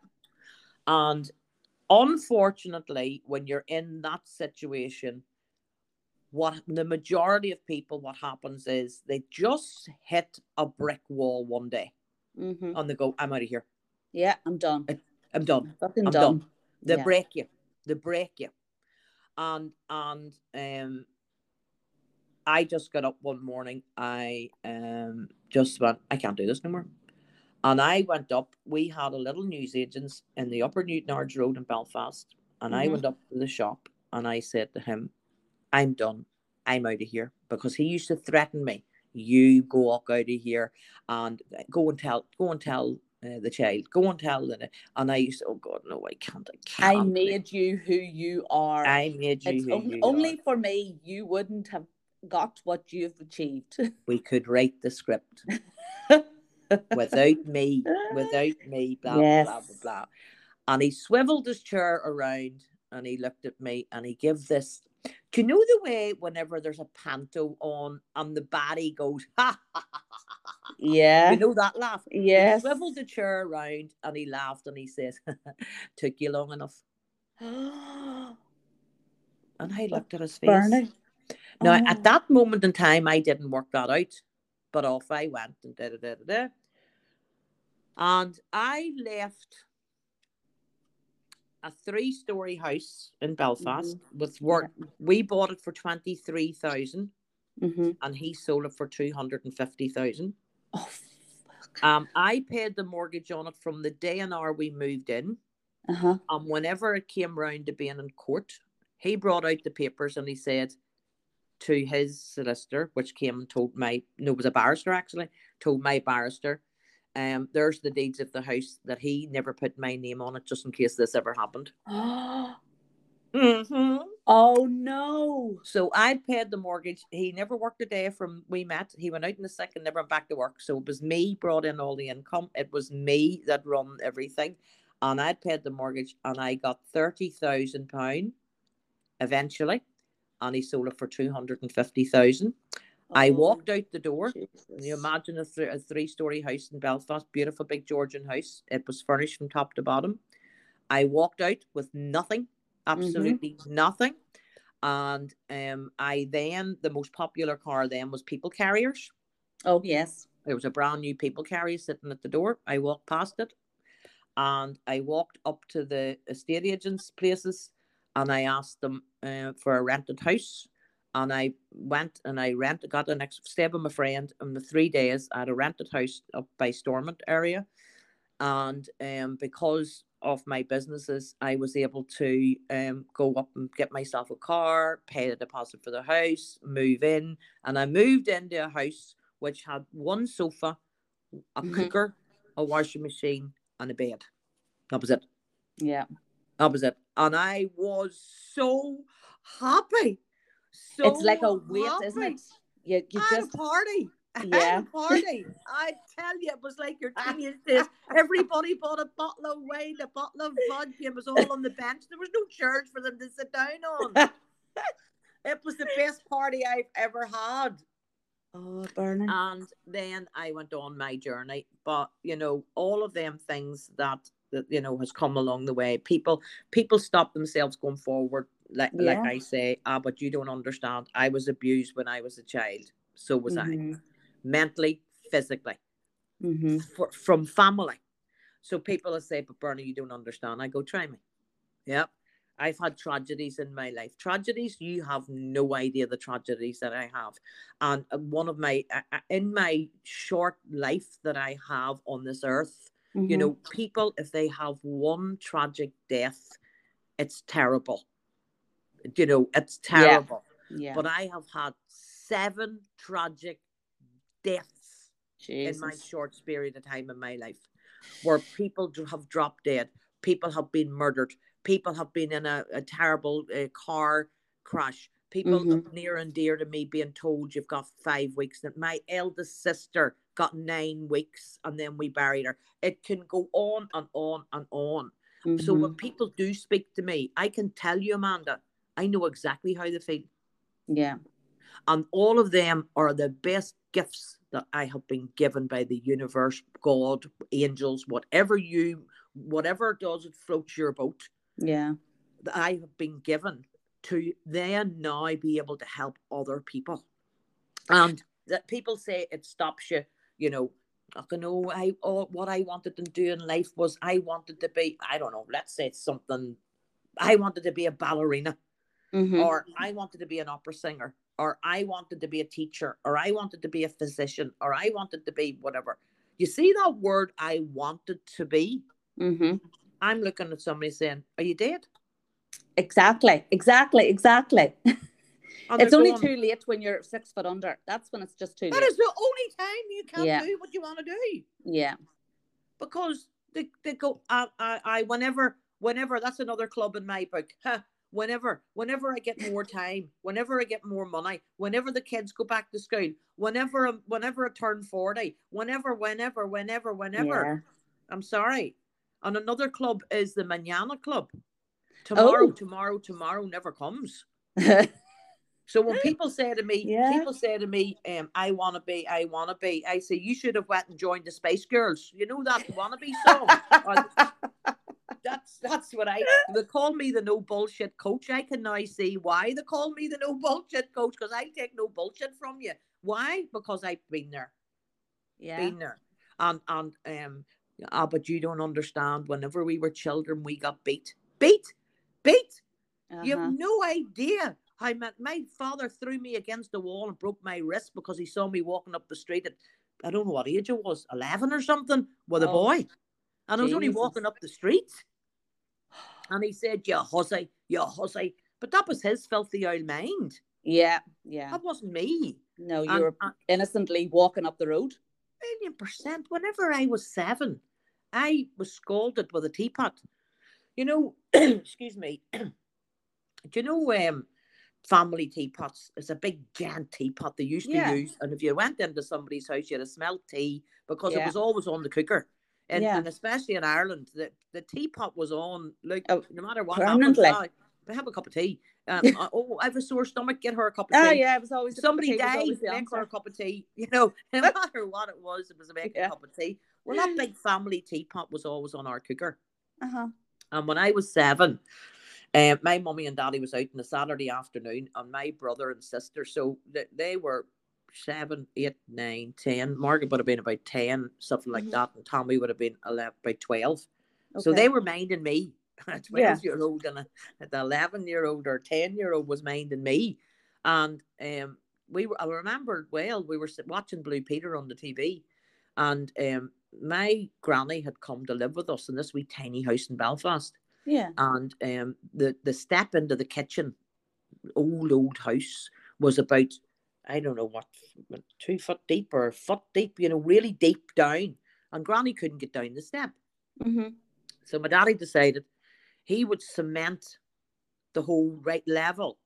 And unfortunately, when you're in that situation, what the majority of people, what happens is they just hit a brick wall one day hmm and they go, I'm out of here. Yeah. I'm done. I'm done. Fucking I'm done. done. They Yeah. break you. They break you. And and um I just got up one morning. I um just went, I can't do this no more. And I went up. We had a little newsagents in the Upper Newtownards Road in Belfast. And I Mhm. went up to the shop and I said to him, I'm done. I'm out of here. Because he used to threaten me. You go walk out of here and go and tell go and tell uh, the child. Go and tell the and I used to, oh God, no, I can't. I can't. I made you who you are. I made you. it's who on- you only for me. You wouldn't have got what you've achieved. (laughs) we could write the script without me, without me, blah, blah, blah, blah, blah. And he swiveled his chair around and he looked at me and he gave this. Do you know the way whenever there's a panto on and the baddie goes, (laughs) ha, ha, ha, ha, Yeah. You know that laugh? yes. He swiveled the chair around and he laughed and he says, (laughs) Took you long enough. (gasps) And I looked at his face. Bernie. Now, Oh. at that moment in time, I didn't work that out, but off I went and da da da da da. And I left a three story house in Belfast with work. We bought it for 23,000 Mm-hmm. and he sold it for 250,000. Oh, Um, I paid the mortgage on it from the day and hour we moved in. uh huh. And whenever it came round to being in court, he brought out the papers and he said to his solicitor, which came and told my no, it was a barrister actually, told my barrister, um, there's the deeds of the house that he never put my name on it just in case this ever happened. (gasps) Mm-hmm. Oh no. So I paid the mortgage. He never worked a day from we met. He went out in the sick and never went back to work. So it was me brought in all the income. It was me that run everything. And I'd paid the mortgage and I got thirty thousand pound eventually. And he sold it for two hundred and fifty thousand. I Oh, walked out the door. You imagine a, th- a three story house in Belfast? Beautiful big Georgian house. It was furnished from top to bottom. I walked out with nothing, absolutely nothing. And um, I then, the most popular car then was People Carriers. Oh yes. There was a brand new People Carrier sitting at the door. I walked past it and I walked up to the estate agents' places and I asked them uh, for a rented house. And I went and I rented, got an next stay with my friend. And the three days, I had a rented house up by Stormont area. And um, because of my businesses, I was able to um, go up and get myself a car, pay the deposit for the house, move in. And I moved into a house which had one sofa, a Mhm. cooker, a washing machine, and a bed. That was it. Yeah. That was it. And I was so happy. So it's like a weight, isn't it? You, you just a party. (laughs) Yeah. party. I tell you, it was like your (laughs) teenage days. Everybody bought a bottle of wine, a bottle of vodka. It was all on the bench. There was no chairs for them to sit down on. (laughs) it was the best party I've ever had. oh burning. And then I went on my journey. But you know, all of them things that that you know has come along the way. People people stop themselves going forward. Like like I say, ah, but you don't understand. I was abused when I was a child. So was I. Mhm. Mentally, physically, Mhm. for, from family. So people will say, but Bernie, you don't understand. I go, try me. Yep. I've had tragedies in my life. Tragedies, you have no idea the tragedies that I have. And uh, one of my, uh, uh, in my short life that I have on this earth, you Mhm. know, people, if they have one tragic death, it's terrible. You know, it's terrible. Yeah. But I have had seven tragic deaths in my short period of time in my life where people have dropped dead, people have been murdered, people have been in a, a terrible uh, car crash, people Mhm. near and dear to me being told you've got five weeks. That my eldest sister got nine weeks and then we buried her. It can go on and on and on. So when people do speak to me, I can tell you, Amanda, I know exactly how they feel. yeah. And all of them are the best gifts that I have been given by the universe, God, angels, whatever you, whatever does it floats your boat, Yeah. that I have been given to then now be able to help other people. And that people say it stops you, you know, oh, I don't know, I all what I wanted to do in life was I wanted to be, I don't know, let's say something I wanted to be a ballerina Mhm. or I wanted to be an opera singer, or I wanted to be a teacher, or I wanted to be a physician, or I wanted to be whatever. You see that word I wanted to be? Mhm. I'm looking at somebody saying, Are you dead? Exactly. Exactly. Exactly. (laughs) It's only going, too late when you're six foot under. That's when it's just too That late. is the only time you can Yeah. do what you want to do. Yeah. Because they, they go, I, I, I, whenever, whenever, that's another club in my book. Huh, whenever, whenever I get more time, whenever I get more money, whenever the kids go back to school, whenever, I'm- whenever I turn 40, whenever, whenever, whenever, whenever. I'm sorry. And another club is the Manana Club. Tomorrow, Oh. tomorrow, tomorrow never comes. (laughs) So when people say to me, Yeah. people say to me, um, I wanna be, I wanna be, I say, you should have went and joined the Spice Girls. You know that wannabe song? (laughs) That's that's what I (laughs) they call me the no bullshit coach. I can now see why they call me the no bullshit coach, because I take no bullshit from you. Why? Because I've been there. yeah. been there. And and um ah, but you don't understand. Whenever we were children, we got beat. Beat, beat. You Uh-huh. have no idea how my, my father threw me against the wall and broke my wrist because he saw me walking up the street at I don't know what age it was, eleven or something, with a Oh, boy. And I was only walking up the street. And he said, You hussy, you hussy. But that was his filthy old mind. Yeah, yeah. That wasn't me. No, you And- were and- innocently walking up the road. million percent. Whenever I was seven, I was scalded with a teapot. You know, (clears throat) excuse me. (clears throat) Do you know um family teapots? It's a big giant teapot they used Yeah. to use. And if you went into somebody's house, you'd have smelled tea because Yeah. it was always on the cooker. And, Yeah. and especially in Ireland, the, the teapot was on like Oh, no matter what happens. permanently. I have a cup of tea. Um, (laughs) oh, I have a sore stomach. Get her a cup of Ah, tea yeah, it was always somebody died, always make her a cup of tea. (laughs) You know, no matter what it was, it was a make Yeah. a cup of tea. Well, that big family teapot was always on our cooker. Uh-huh. And when I was seven, uh, my mummy and daddy was out on a Saturday afternoon, and my brother and sister, so th- they were seven, eight, nine, ten. Margaret would have been about ten, something like Mhm. that, and Tommy would have been 11, about twelve. So they were minding me. (laughs) A 12 Yeah. year old and a, the 11 year old or 10 year old was minding me. And um, we were, I remember well, we were watching Blue Peter on the TV. And um, my granny had come to live with us in this wee tiny house in Belfast. Yeah. And um, the, the step into the kitchen, old, old house, was about, I don't know what, two foot deep or a foot deep, you know, really deep down. And Granny couldn't get down the step. Mm-hmm. So my daddy decided he would cement the whole right level,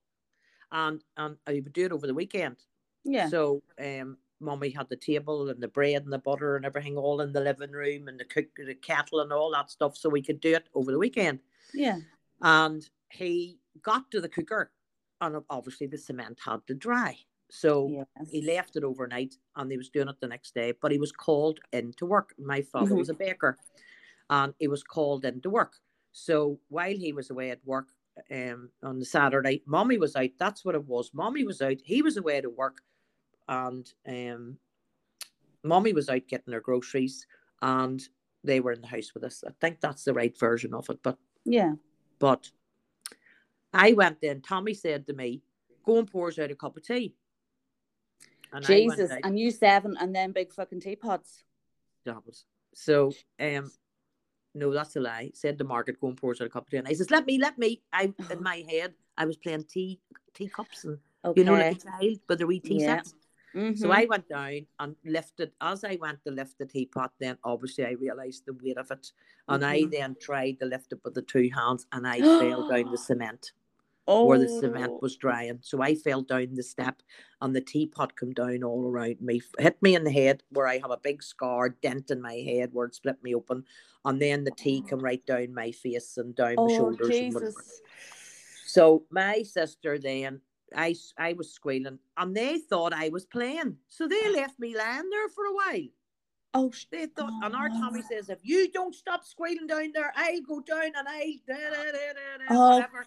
and and he would do it over the weekend. Yeah. So um, mummy had the table and the bread and the butter and everything all in the living room and the cook the kettle and all that stuff, so we could do it over the weekend. yeah. And he got to the cooker, and obviously the cement had to dry. So Yes. he left it overnight and he was doing it the next day, but he was called in to work. My father Mhm. was a baker and he was called in to work. So while he was away at work um, on the Saturday, mommy was out. That's what it was. Mommy was out. He was away to work and um, mommy was out getting her groceries and they were in the house with us. I think that's the right version of it. But Yeah. but I went in. Tommy said to me, "Go and pour us out a cup of tea." And Jesus. And you seven and then big fucking teapots. That was so. Um, no, that's a lie. Said the market, "Go and pour out a cup of tea." And I says, "Let me, let me." I in (sighs) my head, I was playing tea teacups and Okay. you know, like a child with their wee tea Yeah. sets. Mhm. So I went down and lifted. As I went to lift the teapot, then obviously I realised the weight of it, and I Mhm. then tried to lift it with the two hands, and I fell down the (gasps) cement. Oh. where the cement oh. was drying. So I fell down the step and the teapot come down all around me, hit me in the head where I have a big scar, dent in my head where it split me open. And then the tea oh. come right down my face and down my Oh, shoulders. And whatever. So my sister then, I, I was squealing and they thought I was playing. So they left me lying there for a while. Oh, sh- They thought, and our Tommy Oh. says, if you don't stop squealing down there, I'll go down and I'll da, da, da, da, da, Oh. whatever.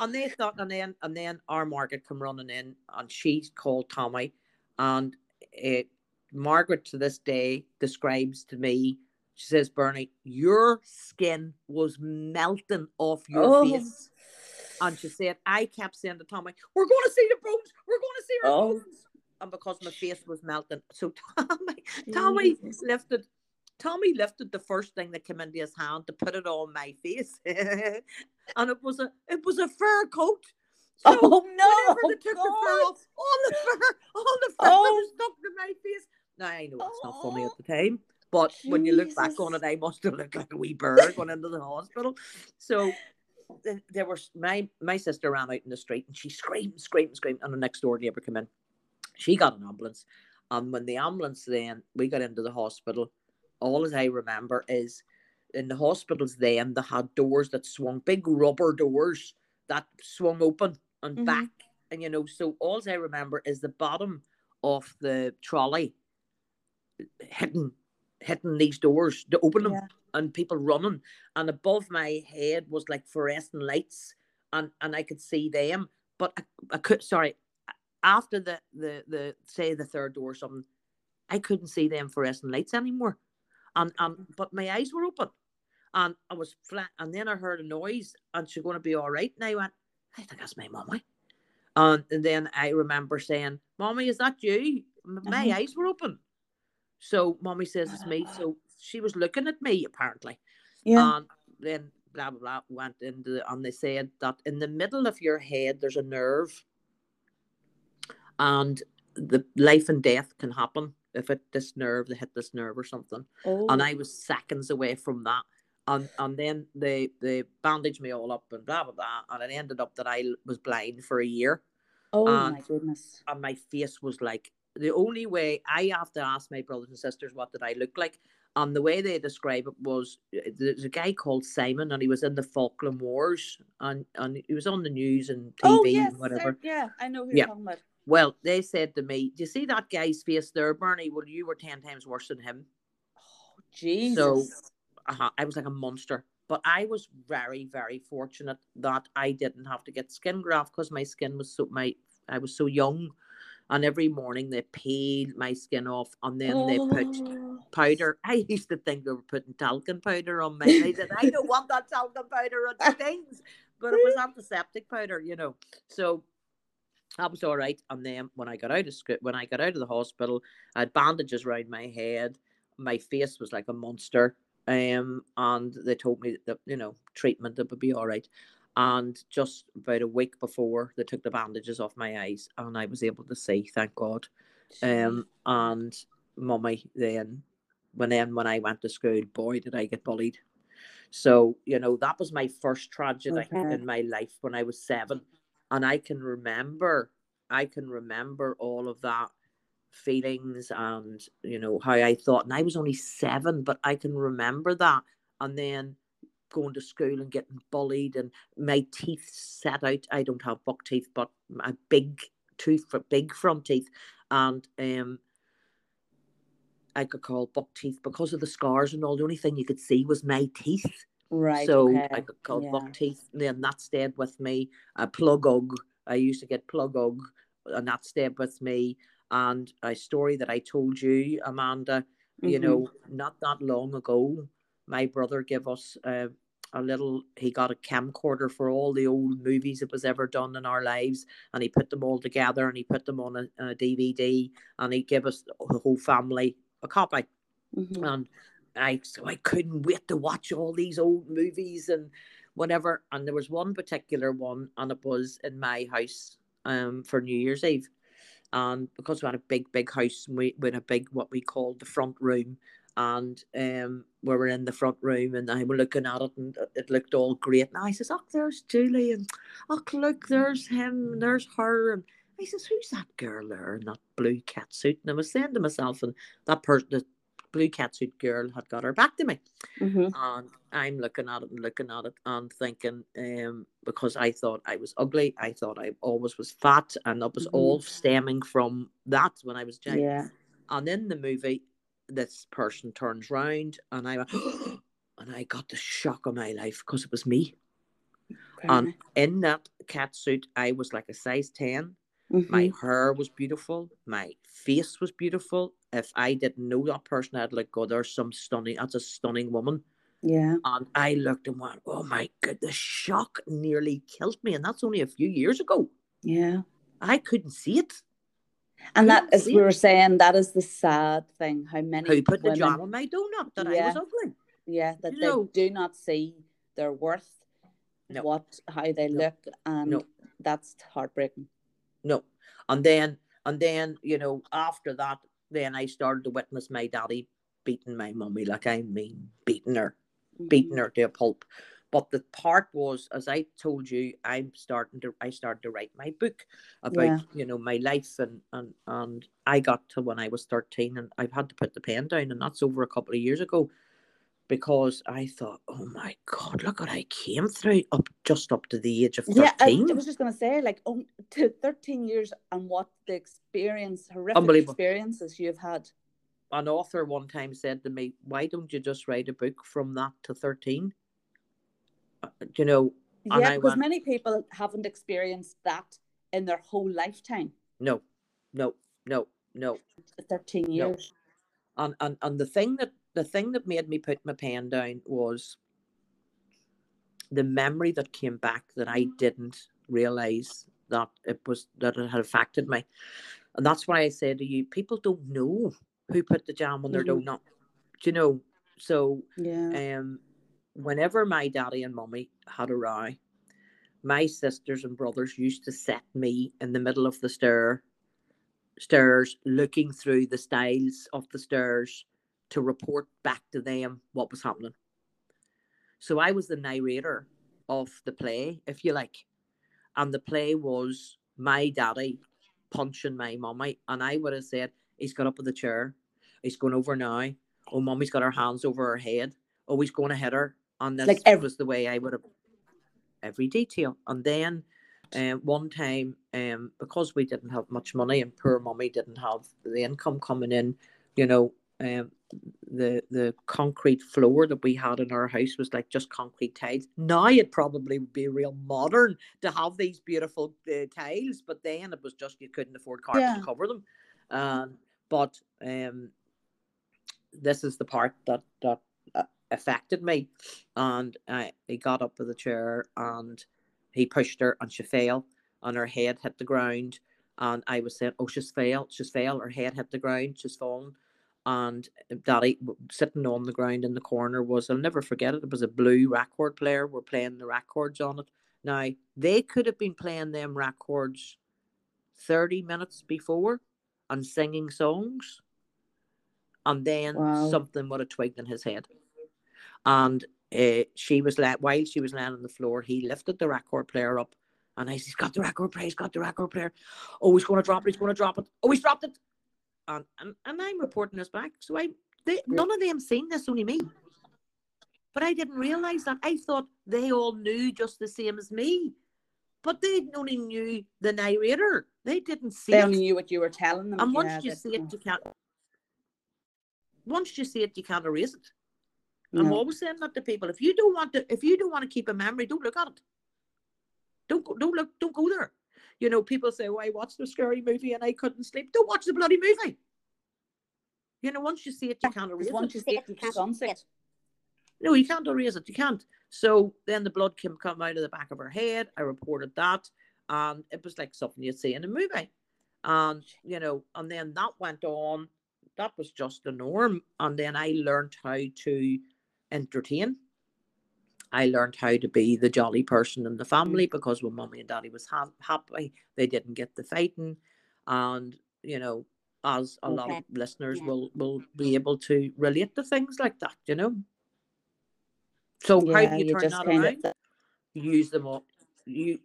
And they thought, and then and then our Margaret come running in, and she called Tommy, and it, Margaret to this day describes to me, she says, Bernie, your skin was melting off your Oh. face. And she said, I kept saying to Tommy, We're going to see the bones. We're going to see our Oh. bones. And because my face was melting. So (laughs) Tommy, Tommy Jesus. lifted Tommy lifted the first thing that came into his hand to put it on my face. (laughs) and it was a it was a fur coat. So Oh no! whenever they took the fur off, all the fur, all the fur Oh. was stuck to my face. Now I know it's not funny at the time, but when you look back on it, I must have looked like a wee bird going into the hospital. So there was my my sister ran out in the street and she screamed, screamed, screamed, and the next door neighbor came in. She got an ambulance, and when the ambulance then we got into the hospital, all as I remember is in the hospitals then they had doors that swung, big rubber doors that swung open and Mhm. back, and you know, so all I remember is the bottom of the trolley hitting hitting these doors to open them Yeah. and people running and above my head was like fluorescent lights and and I could see them but I, I could sorry after the the the say the third door or something I couldn't see them fluorescent lights anymore and and but my eyes were open. And I was flat and then I heard a noise and she's going to be all right? And I went I think that's my mommy. and, and then I remember saying mommy is that you? My Uh-huh. eyes were open. So mommy says it's me. So she was looking at me apparently. Yeah. and then blah blah blah went into the, and they said that in the middle of your head there's a nerve. And the life and death can happen if it this nerve they hit this nerve or something oh. and I was seconds away from that. And and then they they bandaged me all up and blah blah blah, and it ended up that I was blind for a year, oh and- my goodness. and my face was like the only way I have to ask my brothers and sisters what did I look like, and the way they describe it was uh, there's a guy called Simon, and he was in the Falkland Wars, and and he was on the news and TV oh yes. and whatever. I- yeah, I know who Yeah. you're talking about. Well, they said to me, "Do you see that guy's face there, Bernie? Well, you were ten times worse than him." Oh Jesus. uh I was like a monster. But I was very, very fortunate that I didn't have to get skin graft because my skin was so my I was so young, and every morning they peeled my skin off, and then they put Oh. powder. I used to think they were putting talcum powder on me. I said I don't want that talcum powder on my (laughs) things, but it was antiseptic powder, you know. So that was all right. And then when I got out of script, when I got out of the hospital, I had bandages around my head. My face was like a monster. Um, and they told me that you know treatment it would be all right. And just about a week before, they took the bandages off my eyes, and I was able to see. Thank God. Um, and mummy then, when then when I went to school, boy, did I get bullied. So you know that was my first tragedy Okay. in my life when I was seven, and I can remember, I can remember all of that feelings and you know how I thought, and I was only seven, but I can remember that, and then going to school and getting bullied and my teeth set out. I don't have buck teeth, but a big tooth big front teeth, and um, I could call buck teeth because of the scars and all. The only thing you could see was my teeth. Right. so okay. I could call yeah. buck teeth. And then that stayed with me. A plug ug. I used to get plug ug, and that stayed with me. And a story that I told you, Amanda, you Mhm. know, not that long ago, my brother gave us uh, a little. He got a camcorder for all the old movies that was ever done in our lives, and he put them all together, and he put them on a, a DVD, and he gave us the whole family a copy Mhm. and I so I couldn't wait to watch all these old movies and whatever. And there was one particular one, and it was in my house um for New Year's Eve. And because we had a big, big house, we we had a big what we called the front room, and um we were in the front room, and I was looking at it, and it- looked all great. And I says, "Oh, there's Julie, and oh, look, there's him, and there's her." And I says, "Who's that girl there in that blue cat suit?" And I was saying to myself, and that person, blue catsuit girl, had got her back to me, Mhm. and I'm looking at it and looking at it and thinking, um, because I thought I was ugly, I thought I always was fat, and that was Mhm. all stemming from that when I was young. Yeah. And in the movie, this person turns round, and I went, (gasps) and I got the shock of my life because it was me. And in that cat suit, I was like a size 10. My Mhm. hair was beautiful. My face was beautiful. If I didn't know that person, I'd like, go, there's some stunning, that's a stunning woman. Yeah. And I looked and went, oh my God, the shock nearly killed me. And that's only a few years ago. Yeah. I couldn't see it. And that, as we were saying, that is the sad thing. How many Who put the women, jam on my donut that I was ugly? yeah, that you they know? do not see their worth, No. what, how they No. look, and No. that's heartbreaking. No. And then, and then, you know, after that, then I started to witness my daddy beating my mummy. Like I mean, beating her. beating Mhm. her to a pulp. But the part was, as I told you, I'm starting to I started to write my book about Yeah. you know my life and and and I got to when I was thirteen and I've had to put the pen down and that's over a couple of years ago. Because I thought, oh my God, look what I came through up just up to the age of thirteen. Yeah, I, I was just going to say, like, um, to 13 years and what the experience, horrific experiences you've had. An author one time said to me, why don't you just write a book from that to 13? Uh, You know, Yeah, because went- many people haven't experienced that in their whole lifetime. no, no, no, no. 13 No. years. And, and, and the thing that the thing that made me put my pen down was the memory that came back that I didn't realize that it was that it had affected me. And that's why I say to you, people don't know who put the jam on their Mhm. donut. Do you know? So Yeah. um whenever my daddy and mummy had a row, my sisters and brothers used to set me in the middle of the stair stairs looking through the stiles of the stairs to report back to them what was happening. So I was the narrator of the play, if you like. And the play was my daddy punching my mummy. And I would have said, he's got up with the chair. He's going over now. Oh, mummy's got her hands over her head. Oh, he's going to hit her. And this Like every- was the way I would have every detail. And then um, one time, um, because we didn't have much money and poor mummy didn't have the income coming in, you know, um, the the concrete floor that we had in our house was like just concrete tiles. Now it probably would be real modern to have these beautiful uh, tiles, but then it was just you couldn't afford carpet Yeah. to cover them. Um, but um, this is the part that that uh, affected me, and I he got up with the chair and he pushed her and she fell and her head hit the ground. And I was saying, Oh, she's fell, she's fell, her head hit the ground, she's fallen. And Daddy sitting on the ground in the corner was, I'll never forget it, it was a blue record player. We're playing the records on it. Now, they could have been playing them records 30 minutes before and singing songs. And then Wow. something would have twigged in his head. And uh, she was let while she was laying on the floor, he lifted the record player up and I said, He's got the record player, he's got the record player. Oh, he's gonna drop it, he's gonna drop it. Oh, he's dropped it. And and, and I'm reporting this back. So I they, none of them seen this, only me. But I didn't realise that. I thought they all knew just the same as me. But they only knew the narrator. They didn't see They it. only knew what you were telling them. And once yeah, you see it, mm. you can't. Once you see it, you can't erase it. I'm always saying that to people. If you don't want to, if you don't want to keep a memory, don't look at it. Don't go, don't look, don't go there. You know, people say, "Oh, I watched a scary movie and I couldn't sleep." Don't watch the bloody movie. You know, once you see it, you can't erase once it. you see it, you can't can't see unsee it. No, you can't erase it. You can't. So then the blood came come out of the back of her head. I reported that, and it was like something you'd see in a movie. And you know, and then that went on. That was just the norm. And then I learned how to entertain. I learned how to be the jolly person in the family mm. because when mommy and daddy was ha- happy, they didn't get the fighting, and you know, as a lot of listeners Yeah. will will be mm-hmm. able to relate to things like that, you know. So how Yeah, do you, you turn just that around? of use them all. You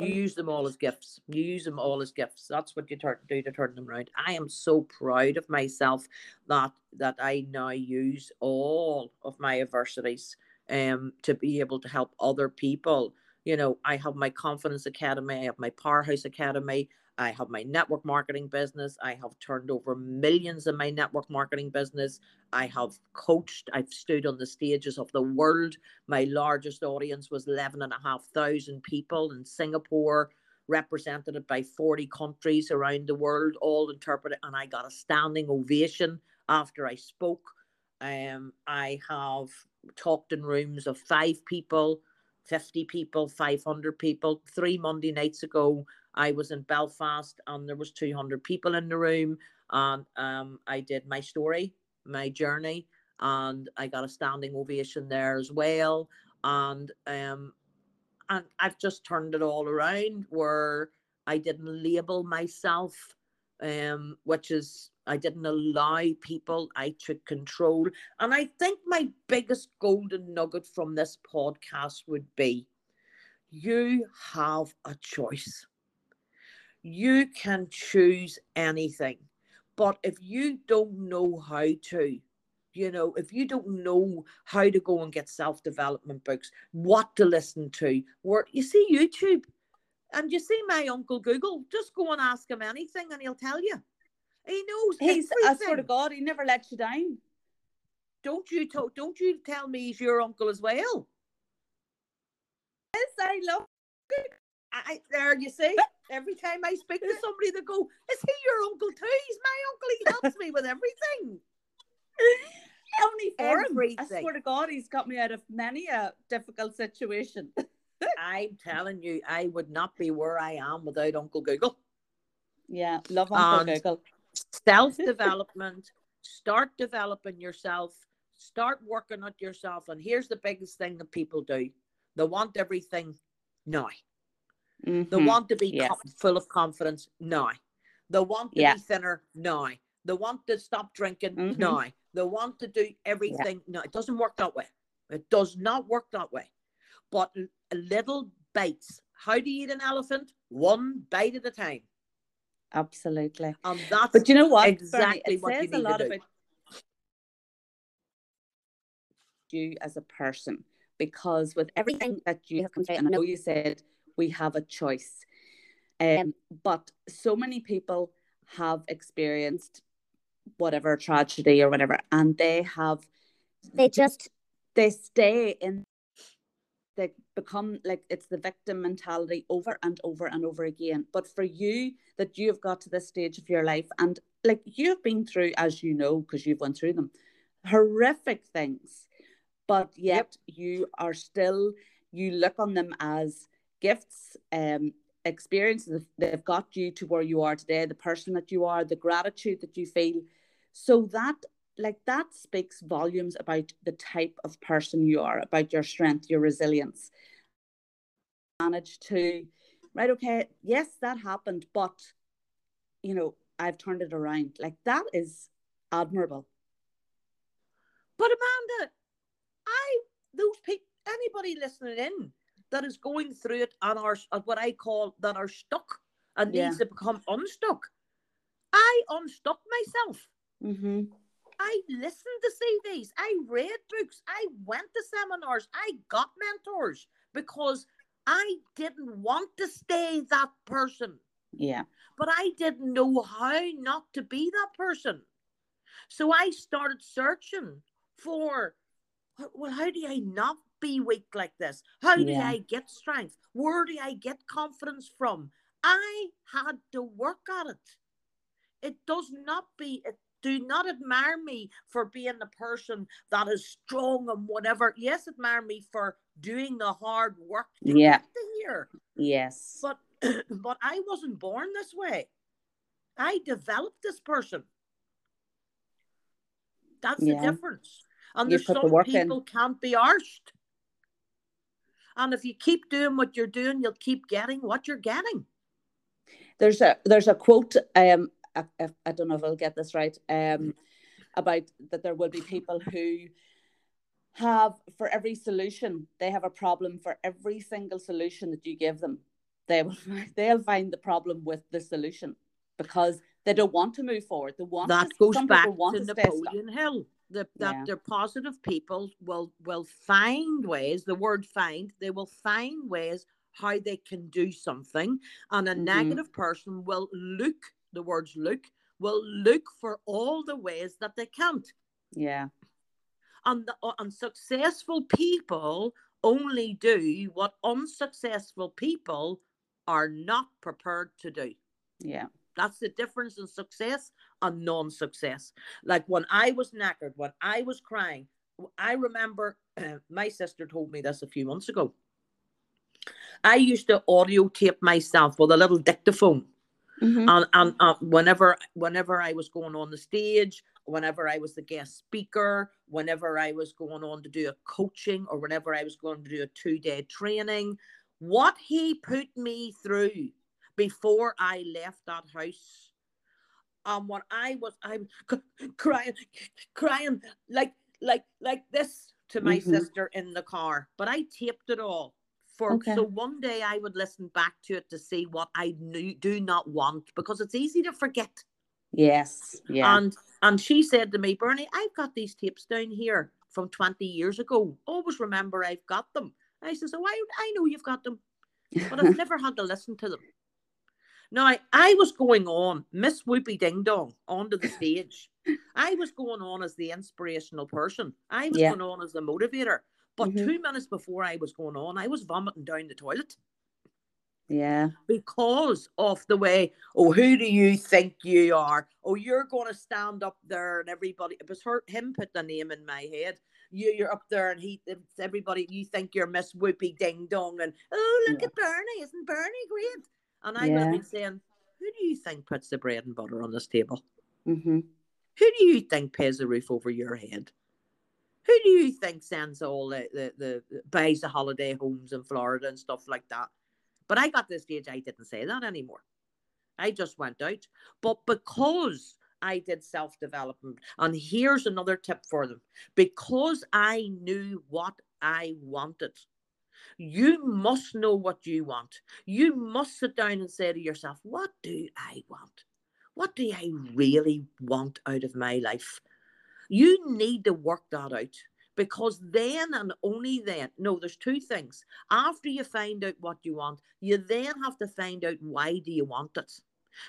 you use them all as gifts. You use them all as gifts. That's what you turn, do to turn them around. I am so proud of myself that that I now use all of my adversities um to be able to help other people. You know, I have my confidence academy, I have my powerhouse academy, I have my network marketing business. I have turned over millions in my network marketing business. I have coached, I've stood on the stages of the world. My largest audience was 11,500 people in Singapore, represented by 40 countries around the world, all interpreted. And I got a standing ovation after I spoke. Um, I have talked in rooms of five people, 50 people, 500 people. Three Monday nights ago, I was in Belfast and there was 200 people in the room. And um, I did my story, my journey, and I got a standing ovation there as well. And um, and I've just turned it all around where I didn't label myself, um, which is I didn't allow people. I took control, and I think my biggest golden nugget from this podcast would be, you have a choice. You can choose anything, but if you don't know how to, you know, if you don't know how to go and get self development books, what to listen to, where you see YouTube and you see my uncle Google, just go and ask him anything and he'll tell you. He knows He's, I everything. swear to God, he never lets you down. Don't you to, don't you tell me he's your uncle as well? Yes, I love I, there you see. Every time I speak to somebody, they go, "Is he your uncle too?" He's my uncle. He helps me with everything. (laughs) only for him. I swear to God, he's got me out of many a difficult situation. (laughs) I'm telling you, I would not be where I am without Uncle Google. yeah, love Uncle And- Google. Self development. start developing yourself. Start working on yourself. And here's the biggest thing that people do: they want everything now. They Mhm. want to be Yes. com- full of confidence now. They want to Yeah. be thinner now. They want to stop drinking Mhm. now. They want to do everything. No, it doesn't work that way. It does not work that way. But little bites. How do you eat an elephant? One bite at a time. Absolutely. And that's But you know what? exactly Bernie, it what you says a need to lot do. about you as a person because with everything that you have come through, and I know you said we have a choice, um, but so many people have experienced whatever tragedy or whatever, and they have They just they stay in they become like it's the victim mentality over and over and over again. But for you that you've got to this stage of your life and like you've been through as you know because you've went through them horrific things. But yet you are still you look on them as gifts um experiences they've got you to where you are today the person that you are the gratitude that you feel. So that like that speaks volumes about the type of person you are about your strength your resilience manage to right okay yes that happened but you know i've turned it around like that is admirable But Amanda, I those people, anybody listening in that is going through it and are at what I call that are stuck and Yeah. needs to become unstuck. I unstuck myself. mm-hmm. I listened to CDs. I read books. I went to seminars. I got mentors because I didn't want to stay that person, yeah but I didn't know how not to be that person. So I started searching for, well, how do I not be weak like this? How do Yeah. I get strength? Where do I get confidence from? I had to work at it. It does not be, it, do not admire me for being the person that is strong and whatever. Yes, admire me for doing the hard work to Yeah. get here. yes But (clears throat) but I wasn't born this way. I developed this person. That's Yeah. the difference. And You there's put the some in. people can't be arsed. And if you keep doing what you're doing, you'll keep getting what you're getting. there's a there's a quote um I, I, I don't know if I'll get this right um about that there will be people who have for every solution they have a problem for every single solution that you give them they will (laughs) they'll find the problem with the solution because they don't want to move forward they want that to, goes back want to to. Napoleon Hill. The, that Yeah. they're positive people will will find ways. The word "find" they will find ways how they can do something, and a Mhm. negative person will look. The words "look" will look for all the ways that they can't. yeah And the uh, unsuccessful people only do what unsuccessful people are not prepared to do. yeah That's the difference in success and non success. Like when I was knackered, when I was crying, I remember (clears throat) my sister told me this a few months ago. I used to audio tape myself with a little dictaphone. Mhm. And, and uh, whenever whenever I was going on the stage, whenever I was the guest speaker, whenever I was going on to do a coaching, or whenever I was going to do a two day training, what he put me through before I left that house. Um, when I was, I'm c- crying, crying like like like this to my Mhm. sister in the car, but I taped it all for Okay. so one day I would listen back to it to see what I knew, do not want because it's easy to forget. Yes. Yeah. And and she said to me, Bernie, I've got these tapes down here from 20 years ago. Always remember I've got them. I said, So oh, I, I know you've got them, but I've (laughs) never had to listen to them. Now, I, I was going on, Miss Whoopie Ding Dong, onto the stage. I was going on as the inspirational person. I was Yeah. going on as the motivator. But Mhm. two minutes before I was going on, I was vomiting down the toilet yeah. because of the way, oh, who do you think you are? Oh, you're going to stand up there and everybody, it was her, him put the name in my head. You, you're up there and he, everybody, you think you're Miss Whoopie Ding Dong and, oh, look Yeah. at Bernie, isn't Bernie great? And I Yeah. been saying, who do you think puts the bread and butter on this table? Mm-hmm. Who do you think pays the roof over your head? Who do you think sends all the, the, the, buys the holiday homes in Florida and stuff like that? But I got this stage I didn't say that anymore. I just went out. But because I did self development, and here's another tip for them because I knew what I wanted, you must know what you want. You must sit down and say to yourself, What do I want? What do I really want out of my life? You need to work that out because then and only then, no, there's two things. After you find out what you want, you then have to find out why do you want it.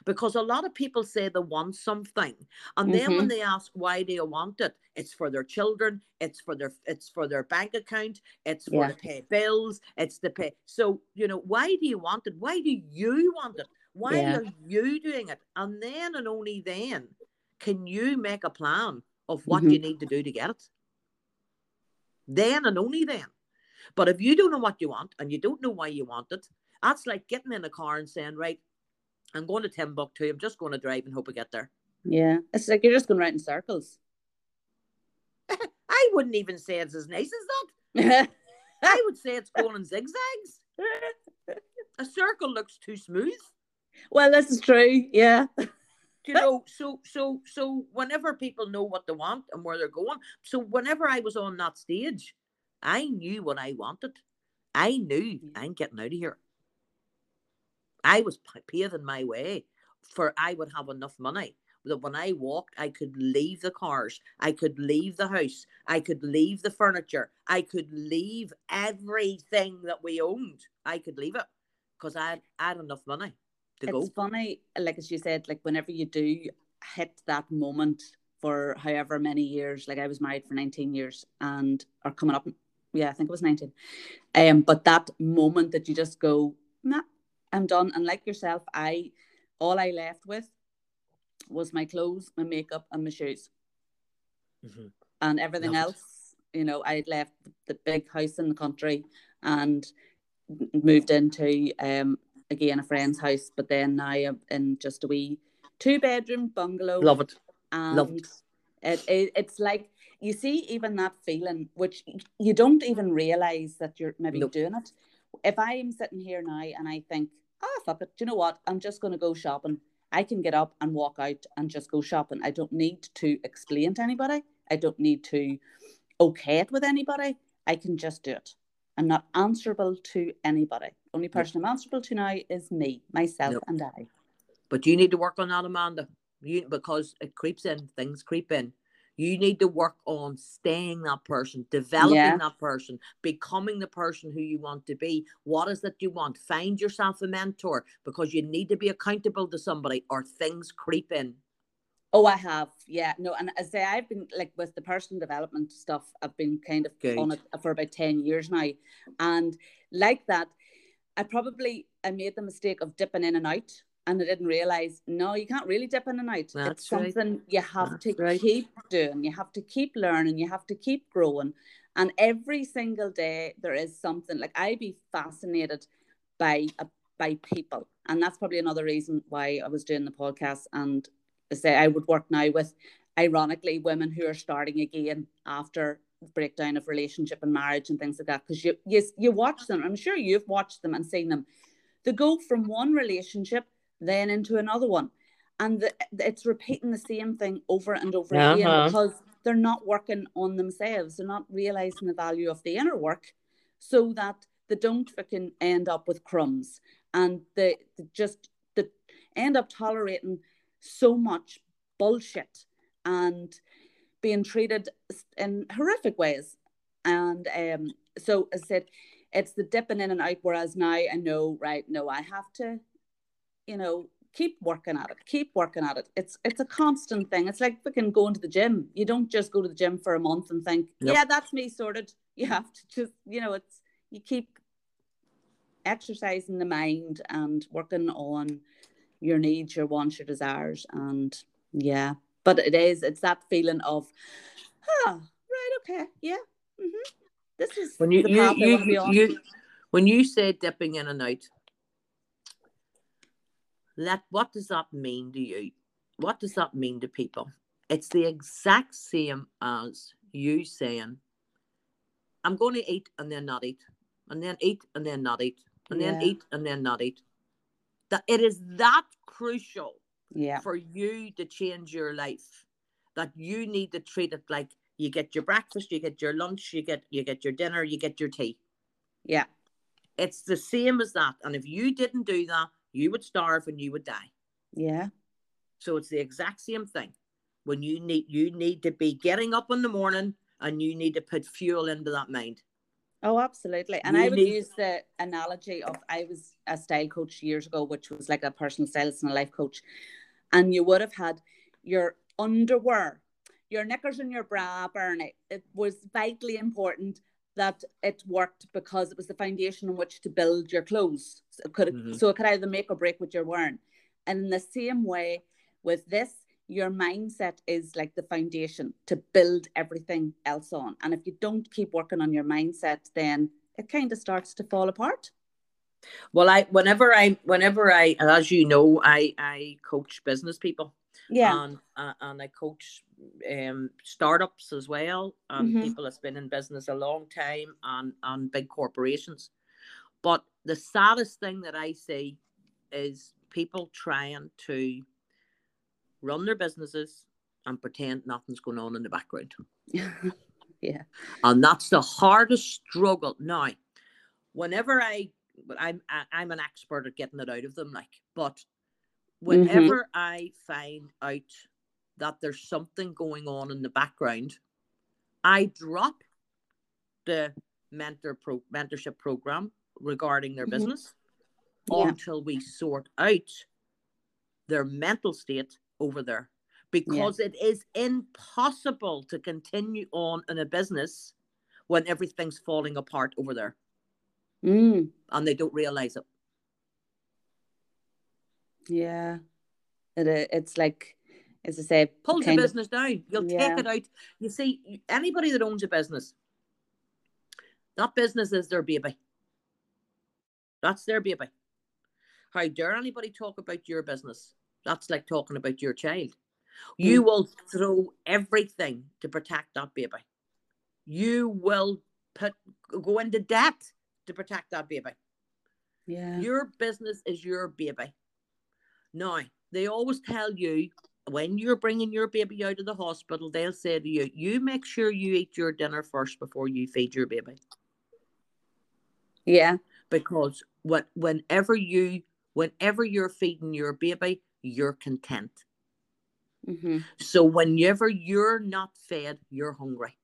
Because a lot of people say they want something, and then when mm-hmm. they ask why do you want it, it's for their children, it's for their it's for their bank account, it's for Yeah. to pay bills, it's to pay. So you know, why do you want it? Why do you want it? Why Yeah. are you doing it? And then and only then can you make a plan of what mm-hmm. you need to do to get it. Then and only then. But if you don't know what you want and you don't know why you want it, that's like getting in a car and saying, right, I'm going to Timbuktu. I'm just going to drive and hope I get there. Yeah. It's like you're just going round in circles. (laughs) I wouldn't even say it's as nice as that. (laughs) I would say it's going in zigzags. (laughs) A circle looks too smooth. well, this is true. Yeah. You know so so so whenever people know what they want and where they're going so whenever i was on that stage i knew what i wanted. I knew i'm getting out of here. I was paving my way for i would have enough money that when i walked i could leave the cars i could leave the house i could leave the furniture i could leave everything that we owned i could leave it because i had, I had enough money to it's go funny, like as you said, like whenever you do hit that moment for however many years, like I was married for 19 years and are coming up, yeah, I think it was 19. Um, but that moment that you just go, nah, I'm done. And like yourself, I all I left with was my clothes, my makeup, and my shoes. Mhm. And everything else, you know, I had left the big house in the country and moved into um again a friend's house, but then now I'm in just a wee two bedroom bungalow. love it and love it. It, it, it's like you see even that feeling, which you don't even realize that you're maybe Nope. doing it. If I am sitting here now and I think, oh fuck it, do you know what? I'm just going to go shopping. I can get up and walk out and just go shopping. I don't need to explain to anybody. I don't need to okay it with anybody. I can just do it. I'm not answerable to anybody. Only person I'm answerable to now is me, myself, and I. But you need to work on that, Amanda. You because it creeps in, things creep in. You need to work on staying that person, developing Yeah. that person, becoming the person who you want to be. What is it you want? Find yourself a mentor because you need to be accountable to somebody or things creep in. Oh, I have. Yeah. No, and I say I've been like with the personal development stuff, I've been kind of Good. on it for about 10 years now. And like that, I probably I made the mistake of dipping in and out. And I didn't realize, no, you can't really dip in and out. That's it's right. something you have That's to right. keep doing. You have to keep learning. You have to keep growing. And every single day there is something like I'd be fascinated by uh, by people, and that's probably another reason why I was doing the podcast. And I say I would work now with, ironically, women who are starting again after breakdown of relationship and marriage and things like that. Because you you you watch them. I'm sure you've watched them and seen them. They go from one relationship then into another one, and the, it's repeating the same thing over and over again Uh-huh. because they're not working on themselves. They're not realizing the value of the inner work, so that they don't fucking end up with crumbs and they, they just they end up tolerating so much bullshit and being treated in horrific ways. And um, so I said, it's the dipping in and out. Whereas now I know, right, no, I have to, you know, keep working at it, keep working at it. It's it's a constant thing. It's like fucking going to the gym. You don't just go to the gym for a month and think, yep. yeah, that's me sorted. (laughs) You have to just, you know, it's you keep exercising the mind and working on your needs, your wants, your desires, and yeah. But it is, it's that feeling of, ah, right, okay, yeah, mm-hmm. this is when you you you, you when you say dipping in and out. Let what does that mean to you? What does that mean to people? It's the exact same as you saying, "I'm going to eat and then not eat, and then eat and then not eat, and yeah. then eat and then not eat." That it is that crucial yeah. for you to change your life that you need to treat it like you get your breakfast you get your lunch you get you get your dinner you get your tea yeah it's the same as that and if you didn't do that you would starve and you would die yeah so it's the exact same thing when you need you need to be getting up in the morning and you need to put fuel into that mind Oh, absolutely. And you I would need... use the analogy of I was a style coach years ago, which was like a personal stylist and a life coach. And you would have had your underwear, your knickers and your bra, Bernie. It was vitally important that it worked because it was the foundation on which to build your clothes. So it could, mm-hmm. so it could either make or break what you're wearing. And in the same way with this, your mindset is like the foundation to build everything else on. And if you don't keep working on your mindset, then it kind of starts to fall apart. Well, I whenever I whenever I as you know I I coach business people. Yeah. And uh, and I coach um startups as well and mm-hmm. people that's been in business a long time and and big corporations. But the saddest thing that I see is people trying to run their businesses and pretend nothing's going on in the background. (laughs) yeah. And that's the hardest struggle. Now, whenever I I'm I'm an expert at getting it out of them, like, but mm-hmm. whenever mm-hmm. I find out that there's something going on in the background, I drop the mentor pro mentorship program regarding their mm-hmm. business yeah. until we sort out their mental state over there because yeah. it is impossible to continue on in a business when everything's falling apart over there. Mm. And they don't realize it. Yeah. It, it's like, as I say, pull the business of, down. You'll yeah. take it out. You see, anybody that owns a business, that business is their baby. That's their baby. How dare anybody talk about your business? That's like talking about your child. You mm. will throw everything to protect that baby. You will put go into debt to protect that baby. Yeah. Your business is your baby. Now, they always tell you when you're bringing your baby out of the hospital, they'll say to you, you make sure you eat your dinner first before you feed your baby. Yeah. Because what whenever you whenever you're feeding your baby, you're content. Mm-hmm. So whenever you're not fed, you're hungry.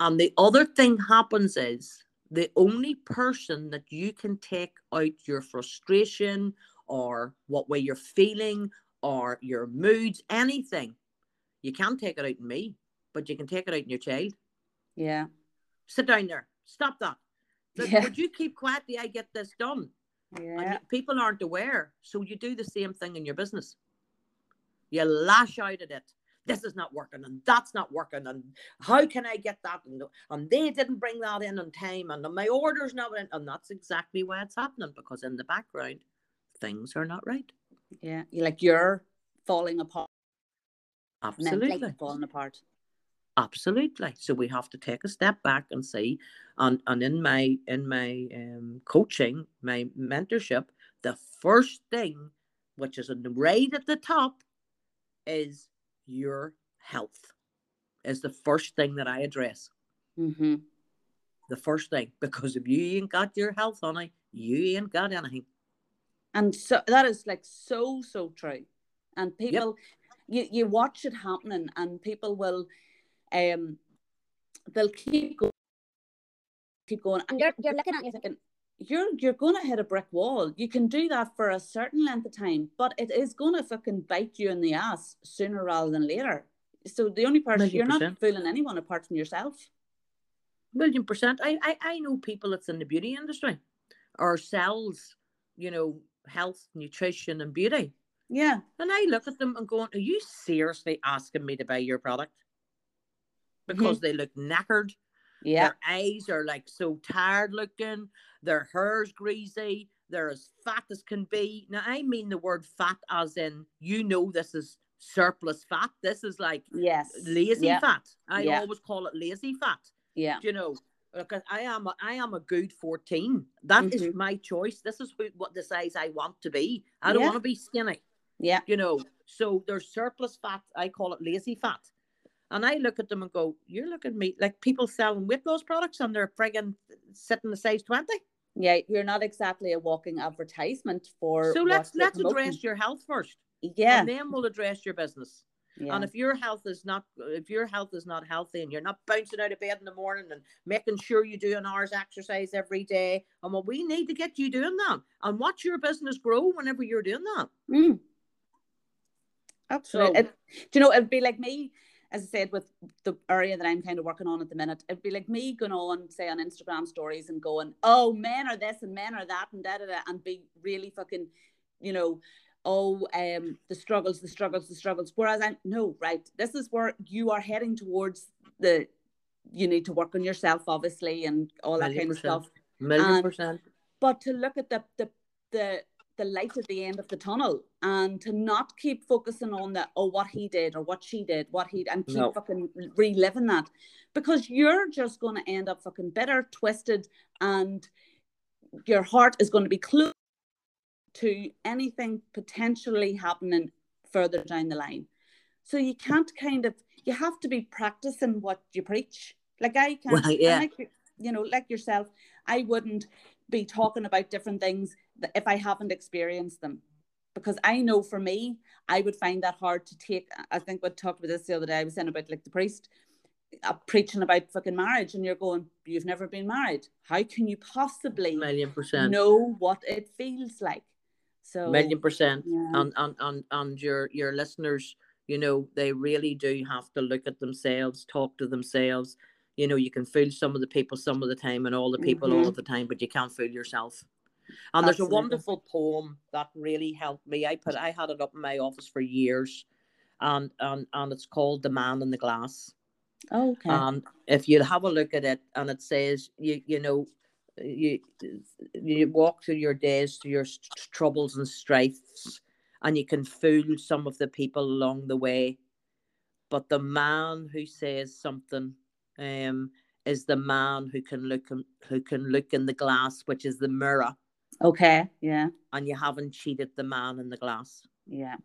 And the other thing happens is the only person that you can take out your frustration or what way you're feeling or your moods, anything, you can't take it out in me, but you can take it out in your child. Yeah. Sit down there. Stop that. yeah. Would you keep quietly? I get this done. Yeah. And people aren't aware. So you do the same thing in your business. You lash out at it. This is not working and that's not working. And how can I get that? And, and they didn't bring that in on time. And my order's not in. And that's exactly why it's happening because in the background, things are not right. Yeah. You like you're falling apart. Absolutely. falling apart. Absolutely. So we have to take a step back and see. And and in my in my um, coaching, my mentorship, the first thing, which is right at the top, is your health. Is the first thing that I address. Mm-hmm. The first thing, because if you ain't got your health, honey, you ain't got anything. And so that is like so so true. And people, you, you watch it happening and people will um they'll keep going keep going And you're, you're looking at you thinking, you're you're gonna hit a brick wall. You can do that for a certain length of time, but it is gonna fucking bite you in the ass sooner rather than later. So the only person you're not fooling anyone apart from yourself. Million percent. I, I, I know people that's in the beauty industry or sells, you know, health, nutrition, and beauty. Yeah. And I look at them and going, Are you seriously asking me to buy your product? Mm-hmm. Because they look knackered. Yeah. Their eyes are like so tired looking. Their hair's greasy. They're as fat as can be. Now, I mean the word fat as in, you know, this is surplus fat. This is like Yes. lazy Yeah. fat. I Yeah. always call it lazy fat. Yeah. You know? Because I am a, I am a good 14. That is Mhm. my choice. This is who, what the size I want to be. I don't Yeah. want to be skinny Yeah. you know. So there's surplus fat. I call it lazy fat. And I look at them and go, You're looking at me like people selling weight loss products and they're friggin' sitting a size 20. Yeah. You're not exactly a walking advertisement for So let's let's promoting. address your health first. Yeah. And then we'll address your business. yeah. And if your health is not if your health is not healthy and you're not bouncing out of bed in the morning and making sure you do an hour's exercise every day, and well, we need to get you doing that and watch your business grow whenever you're doing that. Mm. Absolutely. So- It- do you know, it'd be like me, as I said, with the area that I'm kind of working on at the minute, it'd be like me going on, say, on Instagram stories and going, oh, men are this and men are that and da da da, and be really fucking, you know, oh, um, the struggles, the struggles, the struggles. Whereas I'm, no, right, this is where you are heading towards the, you need to work on yourself, obviously, and all that kind of percent. stuff Million And- percent. but to look at the the the the light at the end of the tunnel and to not keep focusing on that oh what he did or what she did what he and keep No. fucking reliving that because you're just going to end up fucking bitter twisted and your heart is going to be closed to anything potentially happening further down the line so you can't kind of you have to be practicing what you preach like i can't Well, yeah. like, you know like yourself i wouldn't be talking about different things if I haven't experienced them. Because I know for me, I would find that hard to take. I think we talked about this the other day. I was saying about like the priest uh, preaching about fucking marriage, and you're going, You've never been married. How can you possibly Million percent. know what it feels like? So, million percent yeah. and, and and and your your listeners you know they really do have to look at themselves talk to themselves you know you can fool some of the people some of the time and all the people all Mhm. of the time but you can't fool yourself and there's a wonderful poem that really helped me. I put i had it up in my office for years and and and it's called the man in the glass. Oh, okay. and if you have a look at it and it says you you know you you walk through your days through your st- troubles and strifes and you can fool some of the people along the way. But the man who says something um is the man who can look in, who can look in the glass which is the mirror okay. Yeah. and you haven't cheated the man in the glass Yeah.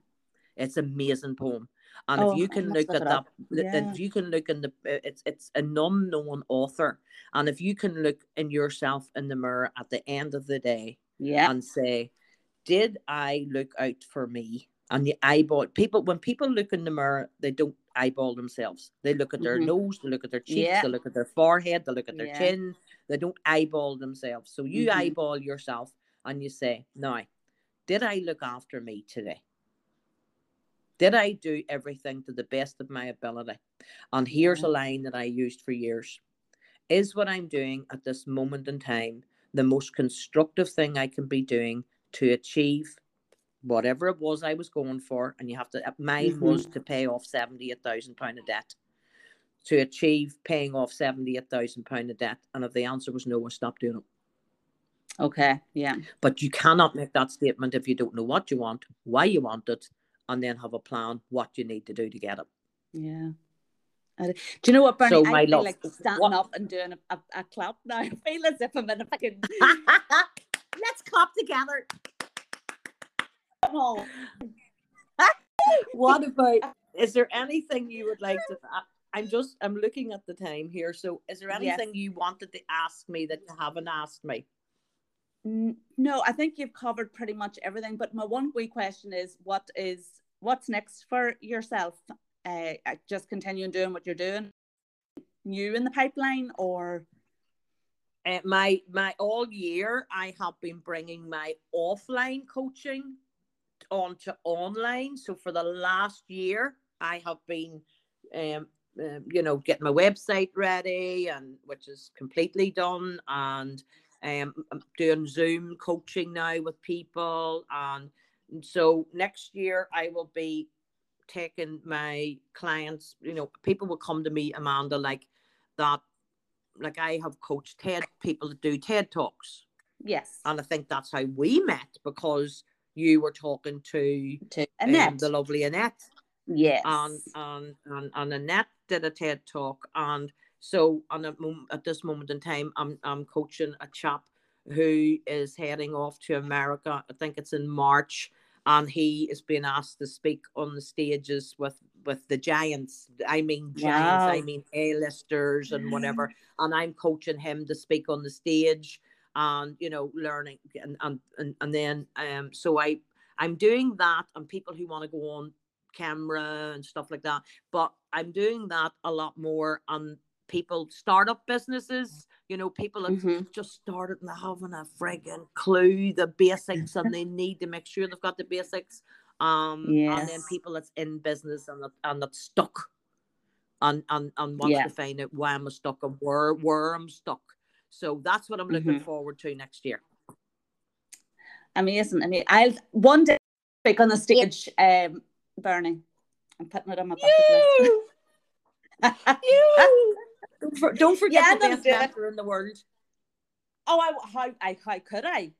it's an amazing poem and Oh, if you can look look at that Yeah. if you can look in the it's it's an unknown author and if you can look in yourself in the mirror at the end of the day Yeah. and say did i look out for me and the eyeball people when people look in the mirror they don't eyeball themselves they look at their Mhm. nose they look at their cheeks Yeah. they look at their forehead they look at their Yeah. chin they don't eyeball themselves so you Mhm. eyeball yourself and you say now did i look after me today did I do everything to the best of my ability? And here's a line that I used for years Is what I'm doing at this moment in time the most constructive thing I can be doing to achieve whatever it was I was going for? And you have to, uh, mine was to pay off £78,000 of debt. To achieve paying off £78,000 of debt. And if the answer was no, I stopped doing it. Okay. Yeah. But you cannot make that statement if you don't know what you want, why you want it, and then have a plan what you need to do to get it. Yeah. Do you know what, Bernie? So, I my feel love, like standing what- up and doing a, a, a clap now. (laughs) I feel as if I'm in a fucking (laughs) Let's clap together. What about? Is there anything you would like to? I'm just. I'm looking at the time here. So, is there Yes. anything you wanted to ask me that you haven't asked me? No, I think you've covered pretty much everything. But my one wee question is, what is what's next for yourself? Uh, just continuing doing what you're doing, new in the pipeline, or uh, my my all year I have been bringing my offline coaching onto online. So for the last year, I have been, um, uh, you know, getting my website ready, and which is completely done, and um, I'm doing Zoom coaching now with people, and so next year I will be taking my clients. You know, people will come to me, Amanda, like that like I have coached TED people to do TED talks. Yes. And I think that's how we met because you were talking to, to Annette. Um, the lovely Annette. Yes. And, and, and, and Annette did a TED talk. And so on a, at this moment in time, I'm, I'm coaching a chap who is heading off to America. I think it's in March. And he is being asked to speak on the stages with with the giants. I mean giants. Wow. I mean A-listers and whatever. (sighs) And I'm coaching him to speak on the stage and you know learning and and and, and then um so I I'm doing that and people who want to go on camera and stuff like that. But I'm doing that a lot more on people startup businesses you know people have mm-hmm. just started and having a frigging clue the basics and they need to make sure they've got the basics um yes. and then people that's in business and that and that's stuck and and and wants yeah. to find out why I'm stuck and where where I'm stuck. So that's what I'm looking mm-hmm. forward to next year. Amazing. I mean, I'll one day speak on the stage, um, Bernie. I'm putting it on my bucket list. you (laughs) don't, don't forget yeah, the best actor in the world. Oh, I how I how could I?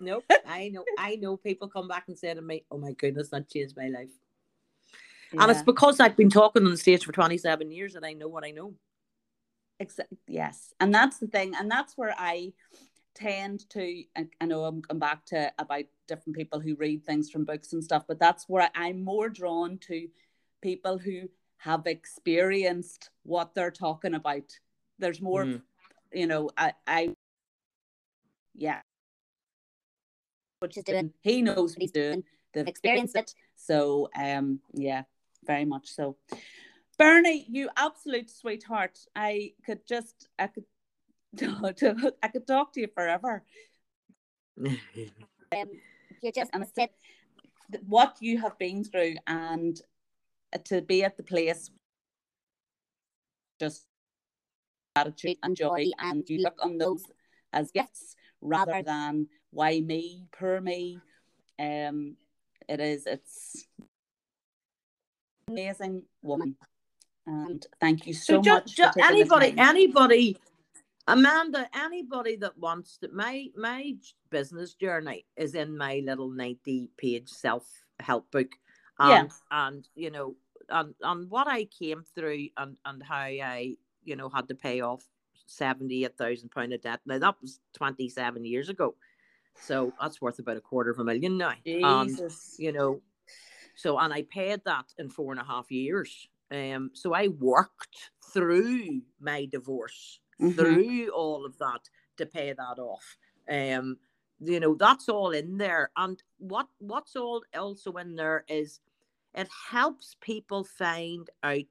nope. (laughs) I know. I know. People come back and say to me, "Oh my goodness, that changed my life." Yeah. And it's because I've been talking on the stage for twenty-seven years, and I know what I know. Exactly. Yes, and that's the thing, and that's where I tend to. I know I'm, I'm back to about different people who read things from books and stuff, but that's where I'm more drawn to people who have experienced what they're talking about. There's more, mm. you know. I, I yeah, what he's doing. He knows what he's doing. They've experienced it. So um yeah, very much so. Bernie, you absolute sweetheart. I could just I could (laughs) I could talk to you forever. (laughs) um, you just and said what you have been through and to be at the place just attitude and joy and you look on those as gifts rather than why me, per me. Um, it is, it's amazing woman. And thank you so, so much. Just, anybody, anybody, Amanda, anybody that wants to, my my business journey is in my little 90 page self help book. And, yeah. and you know, and, and what I came through and, and how I, you know, had to pay off seventy eight thousand pound of debt. Now that was twenty seven years ago. So that's worth about a quarter of a million now. Jesus. And, you know, so and I paid that in four and a half years. Um, so I worked through my divorce, mm-hmm. through all of that to pay that off. Um, you know, that's all in there. And what what's all also in there is it helps people find out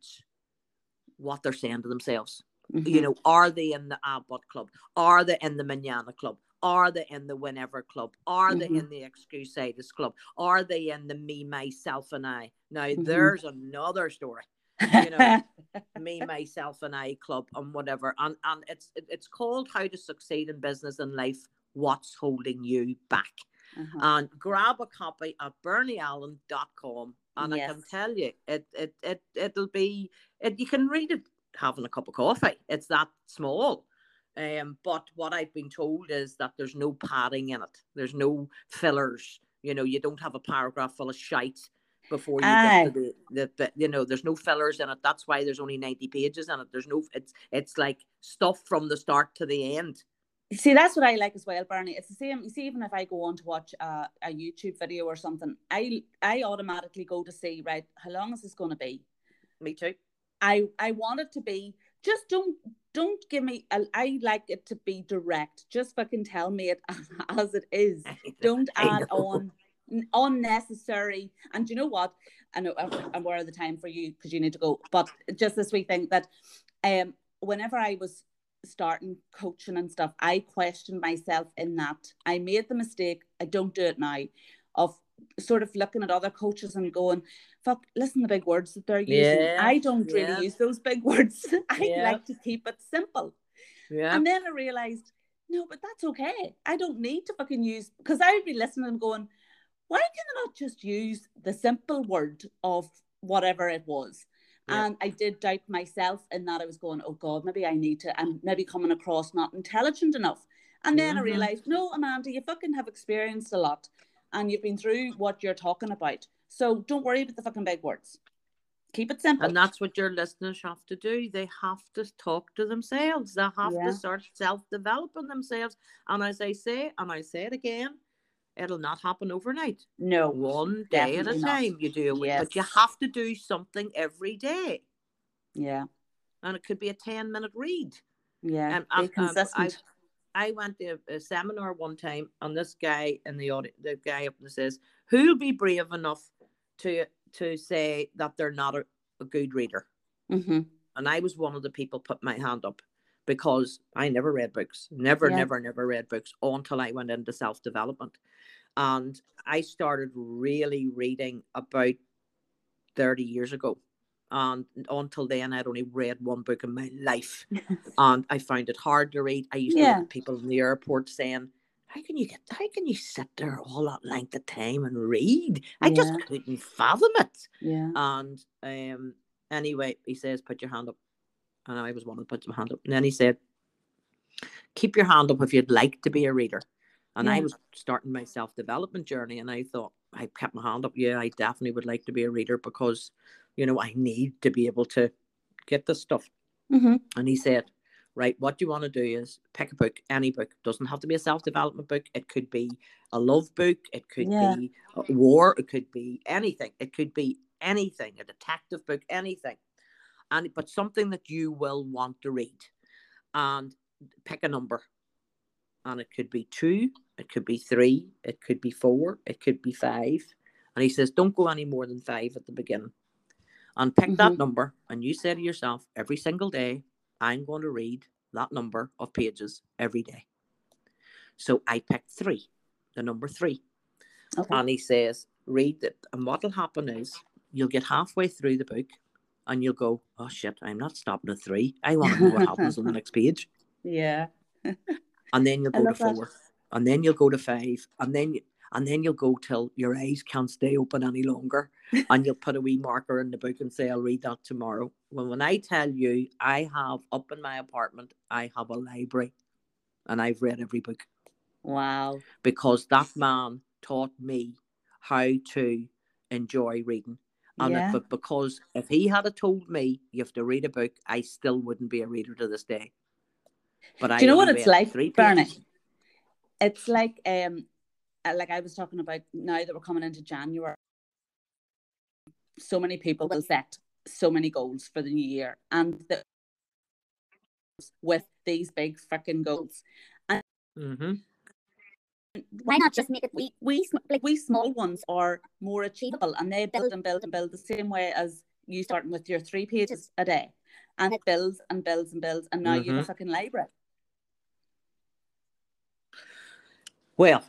what they're saying to themselves. Mm-hmm. You know, are they in the Abbott Club? Are they in the Manana Club? Are they in the Whenever Club? Are mm-hmm. they in the Excusitis Club? Are they in the Me, Myself, and I? Now, mm-hmm. there's another story. you know, (laughs) me, myself, and I club and whatever. And and it's it's called How to Succeed in Business and Life. What's holding you back? Uh-huh. And grab a copy at bernieallen.com and yes. I can tell you it it it it'll be it you can read it having a cup of coffee. It's that small. Um, but what I've been told is that there's no padding in it. There's no fillers. You know, you don't have a paragraph full of shite before you Aye. get to the, the, the, you know, there's no fillers in it. That's why there's only 90 pages in it. There's no, it's, it's like stuff from the start to the end. See, that's what I like as well, Bernie. It's the same. You see, even if I go on to watch a, a YouTube video or something, I I automatically go to see right. How long is this going to be? Me too. I I want it to be just don't don't give me I, I like it to be direct. Just fucking tell me it (laughs) as it is. (laughs) Don't add on unnecessary. And you know what? I know I'm aware of the time for you because you need to go. But just this week thing that um whenever I was starting coaching and stuff, I questioned myself in that. I made the mistake, I don't do it now, of sort of looking at other coaches and going, fuck, listen to the big words that they're using. Yeah, I don't really yeah. use those big words. (laughs) I Yeah. like to keep it simple. Yeah. And then I realized, no, but that's okay. I don't need to fucking use because I would be listening and going, why can I not just use the simple word of whatever it was? Yeah. And I did doubt myself in that I was going, oh God, maybe I need to, I'm maybe coming across not intelligent enough. And then I Mhm. realized, no, Amanda, you fucking have experienced a lot and you've been through what you're talking about. So don't worry about the fucking big words. Keep it simple. And that's what your listeners have to do. They have to talk to themselves. They have Yeah. to start self developing themselves. And as I say, and I say it again, it'll not happen overnight. no, One day at a not. time you do it. But you have to do something every day. yeah, And it could be a 10 minute read. yeah. Be um, um, consistent. I went to a, seminar one time, and this guy in the audience, the guy up there says, "Who'll be brave enough to to say that they're not a, a good reader?" hmm And I was one of the people put my hand up because I never read books, never, Yeah. never, never read books until I went into self development, and I started really reading about thirty years ago. And until then, I'd only read one book in my life (laughs) and I found it hard to read. I used to Yeah. look at people in the airport saying, "How can you get? How can you sit there all that length of time and read?" I just couldn't fathom it. Yeah. And um, anyway, he says, "Put your hand up," and I was one that put my hand up. And then he said, "Keep your hand up if you'd like to be a reader." And I was starting my self development journey, and I thought I kept my hand up. Yeah, I definitely would like to be a reader because, you know, I need to be able to get this stuff. hmm And he said, Right, what you want to do is pick a book, any book. Doesn't have to be a self development book. It could be a love book. It could Yeah. be a war. It could be anything. It could be anything, a detective book, anything. And but something that you will want to read. And pick a number. And it could be two, it could be three, it could be four, it could be five. And he says, Don't go any more than five at the beginning and pick that Mhm. number and you say to yourself every single day i'm going to read that number of pages every day so i picked three the number three Okay. and he says read it and what'll happen is you'll get halfway through the book and you'll go oh shit i'm not stopping at three i want to know what happens on the (laughs) next page Yeah. (laughs) and then you'll go to love that. four. And then you'll go to five. And then and then you'll go till your eyes can't stay open any longer. (laughs) And you'll put a wee marker in the book and say i'll read that tomorrow. When when i tell you i have up in my apartment i have a library and i've read every book. Wow. because that man taught me how to enjoy reading. And Yeah. if, but because if he had told me you have to read a book i still wouldn't be a reader to this day but Do you know what it's like, Bernie? It's like um uh, like I was talking about now that we're coming into January. So many people will set so many goals for the new year and the, with these big freaking goals. Mhm. Why not just make it wee, We like we small ones are more achievable and they build and build and build the same way as you starting with your three pages a day. And it builds and builds and builds and now you have a fucking library. Well,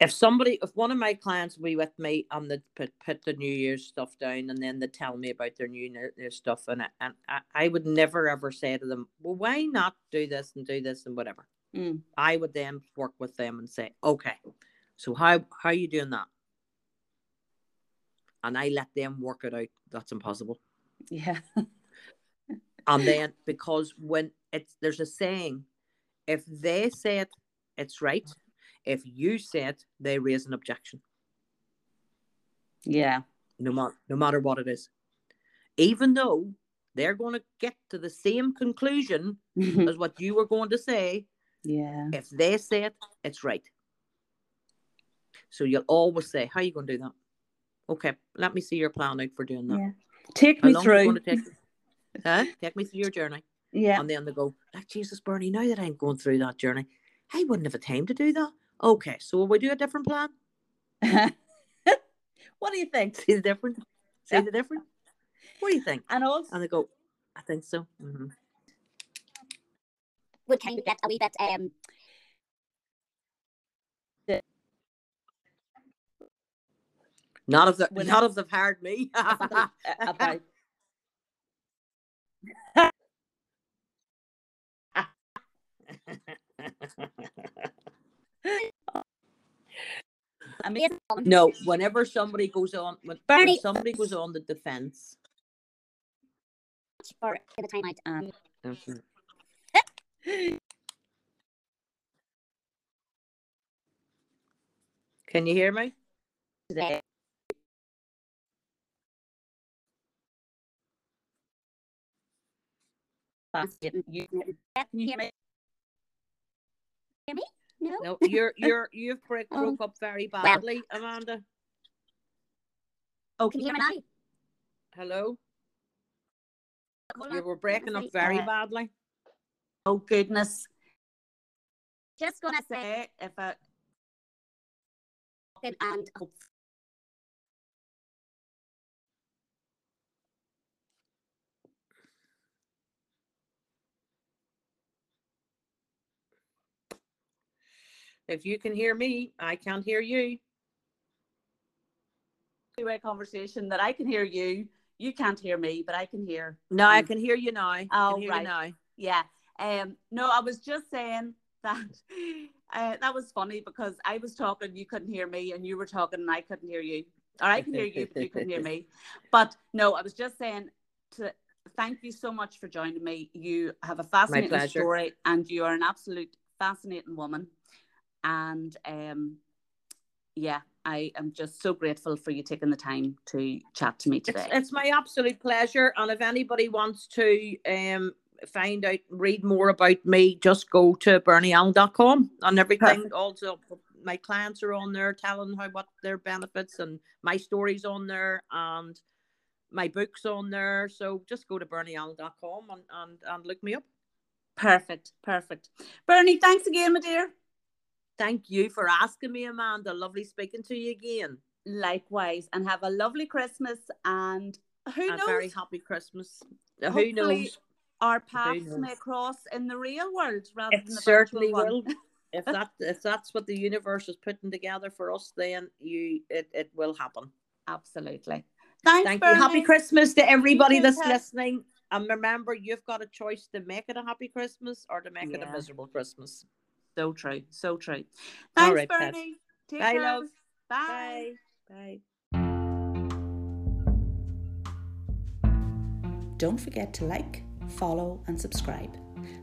if somebody, if one of my clients will be with me and they put, put the New Year's stuff down and then they tell me about their New Year's stuff, and, I, and I, I would never ever say to them, well, why not do this and do this and whatever. Mm. I would then work with them and say, okay, so how how are you doing that? And I let them work it out. That's impossible. Yeah. (laughs) And then because when it's there's a saying, if they say it, it's right. If you say it, they raise an objection. Yeah. no matter no matter what it is. Even though they're going to get to the same conclusion mm-hmm. as what you were going to say, yeah. if they say it, it's right. So you'll always say, "How are you going to do that?" Okay, let me see your plan out for doing that. Yeah. Take How me long is it through. take? You? huh? (laughs) Take me through your journey, Yeah. and then they go, "Like Jesus, Bernie, now that I'm going through that journey, I wouldn't have a time to do that." Okay, so will we do a different plan? (laughs) what do you think? See the difference? See Yeah. the difference? What do you think? And also, And they go, I think so. hmm Would kind of get a wee bit um Not if they When not if they've hired me. (laughs) about, about I mean, yes, um, no, whenever somebody goes on when, Bernie. somebody goes on the defense. for the time out. um, Can you hear me? today. You, you, can you hear me? No. No, you're you're you've broke, Oh. (laughs) broke up very badly, Amanda. Oh, Can you hear me now? Hello, Hold you on. were breaking up very Uh, badly. oh goodness. Just gonna say Say if I it and If you can hear me, I can't hear you. two-way conversation that I can hear you, you can't hear me, but I can hear. No, I you. can hear you now. I Oh, can hear right. you now. Yeah. Um. No, I was just saying that. (laughs) Uh, that was funny because I was talking, you couldn't hear me, and you were talking, and I couldn't hear you. Or I can hear you, but you couldn't hear me. (laughs) But no, I was just saying to thank you so much for joining me. You have a fascinating story, and you are an absolute fascinating woman. And um, yeah, I am just so grateful for you taking the time to chat to me It's, today. it's my absolute pleasure. And if anybody wants to um find out, read more about me, just go to bernieallen.com and everything. Perfect. Also, my clients are on there telling how what their benefits and my stories on there and my books on there. So just go to bernieallen.com and, and, and look me up. Perfect, perfect. Bernie, thanks again, my dear. Thank you for asking me, Amanda. Lovely speaking to you again. Likewise, and have a lovely Christmas. And who A knows? very happy Christmas. Uh, Who knows? Our paths knows? may cross in the real world rather It than the certainly virtual one. (laughs) if that if that's what the universe is putting together for us, then you it, it will happen. Absolutely. Thanks, Thank Bernie. you. Happy Christmas to everybody that's Kat. listening. And remember, you've got a choice to make it a happy Christmas or to make it a miserable Christmas. So true, so true. Thanks, right. Bernie. Take Bye, care. love. Bye. Bye. Bye. Don't forget to like, follow, and subscribe.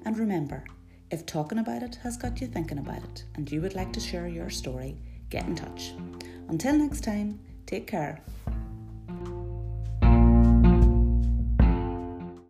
And remember, if talking about it has got you thinking about it and you would like to share your story, get in touch. Until next time, take care.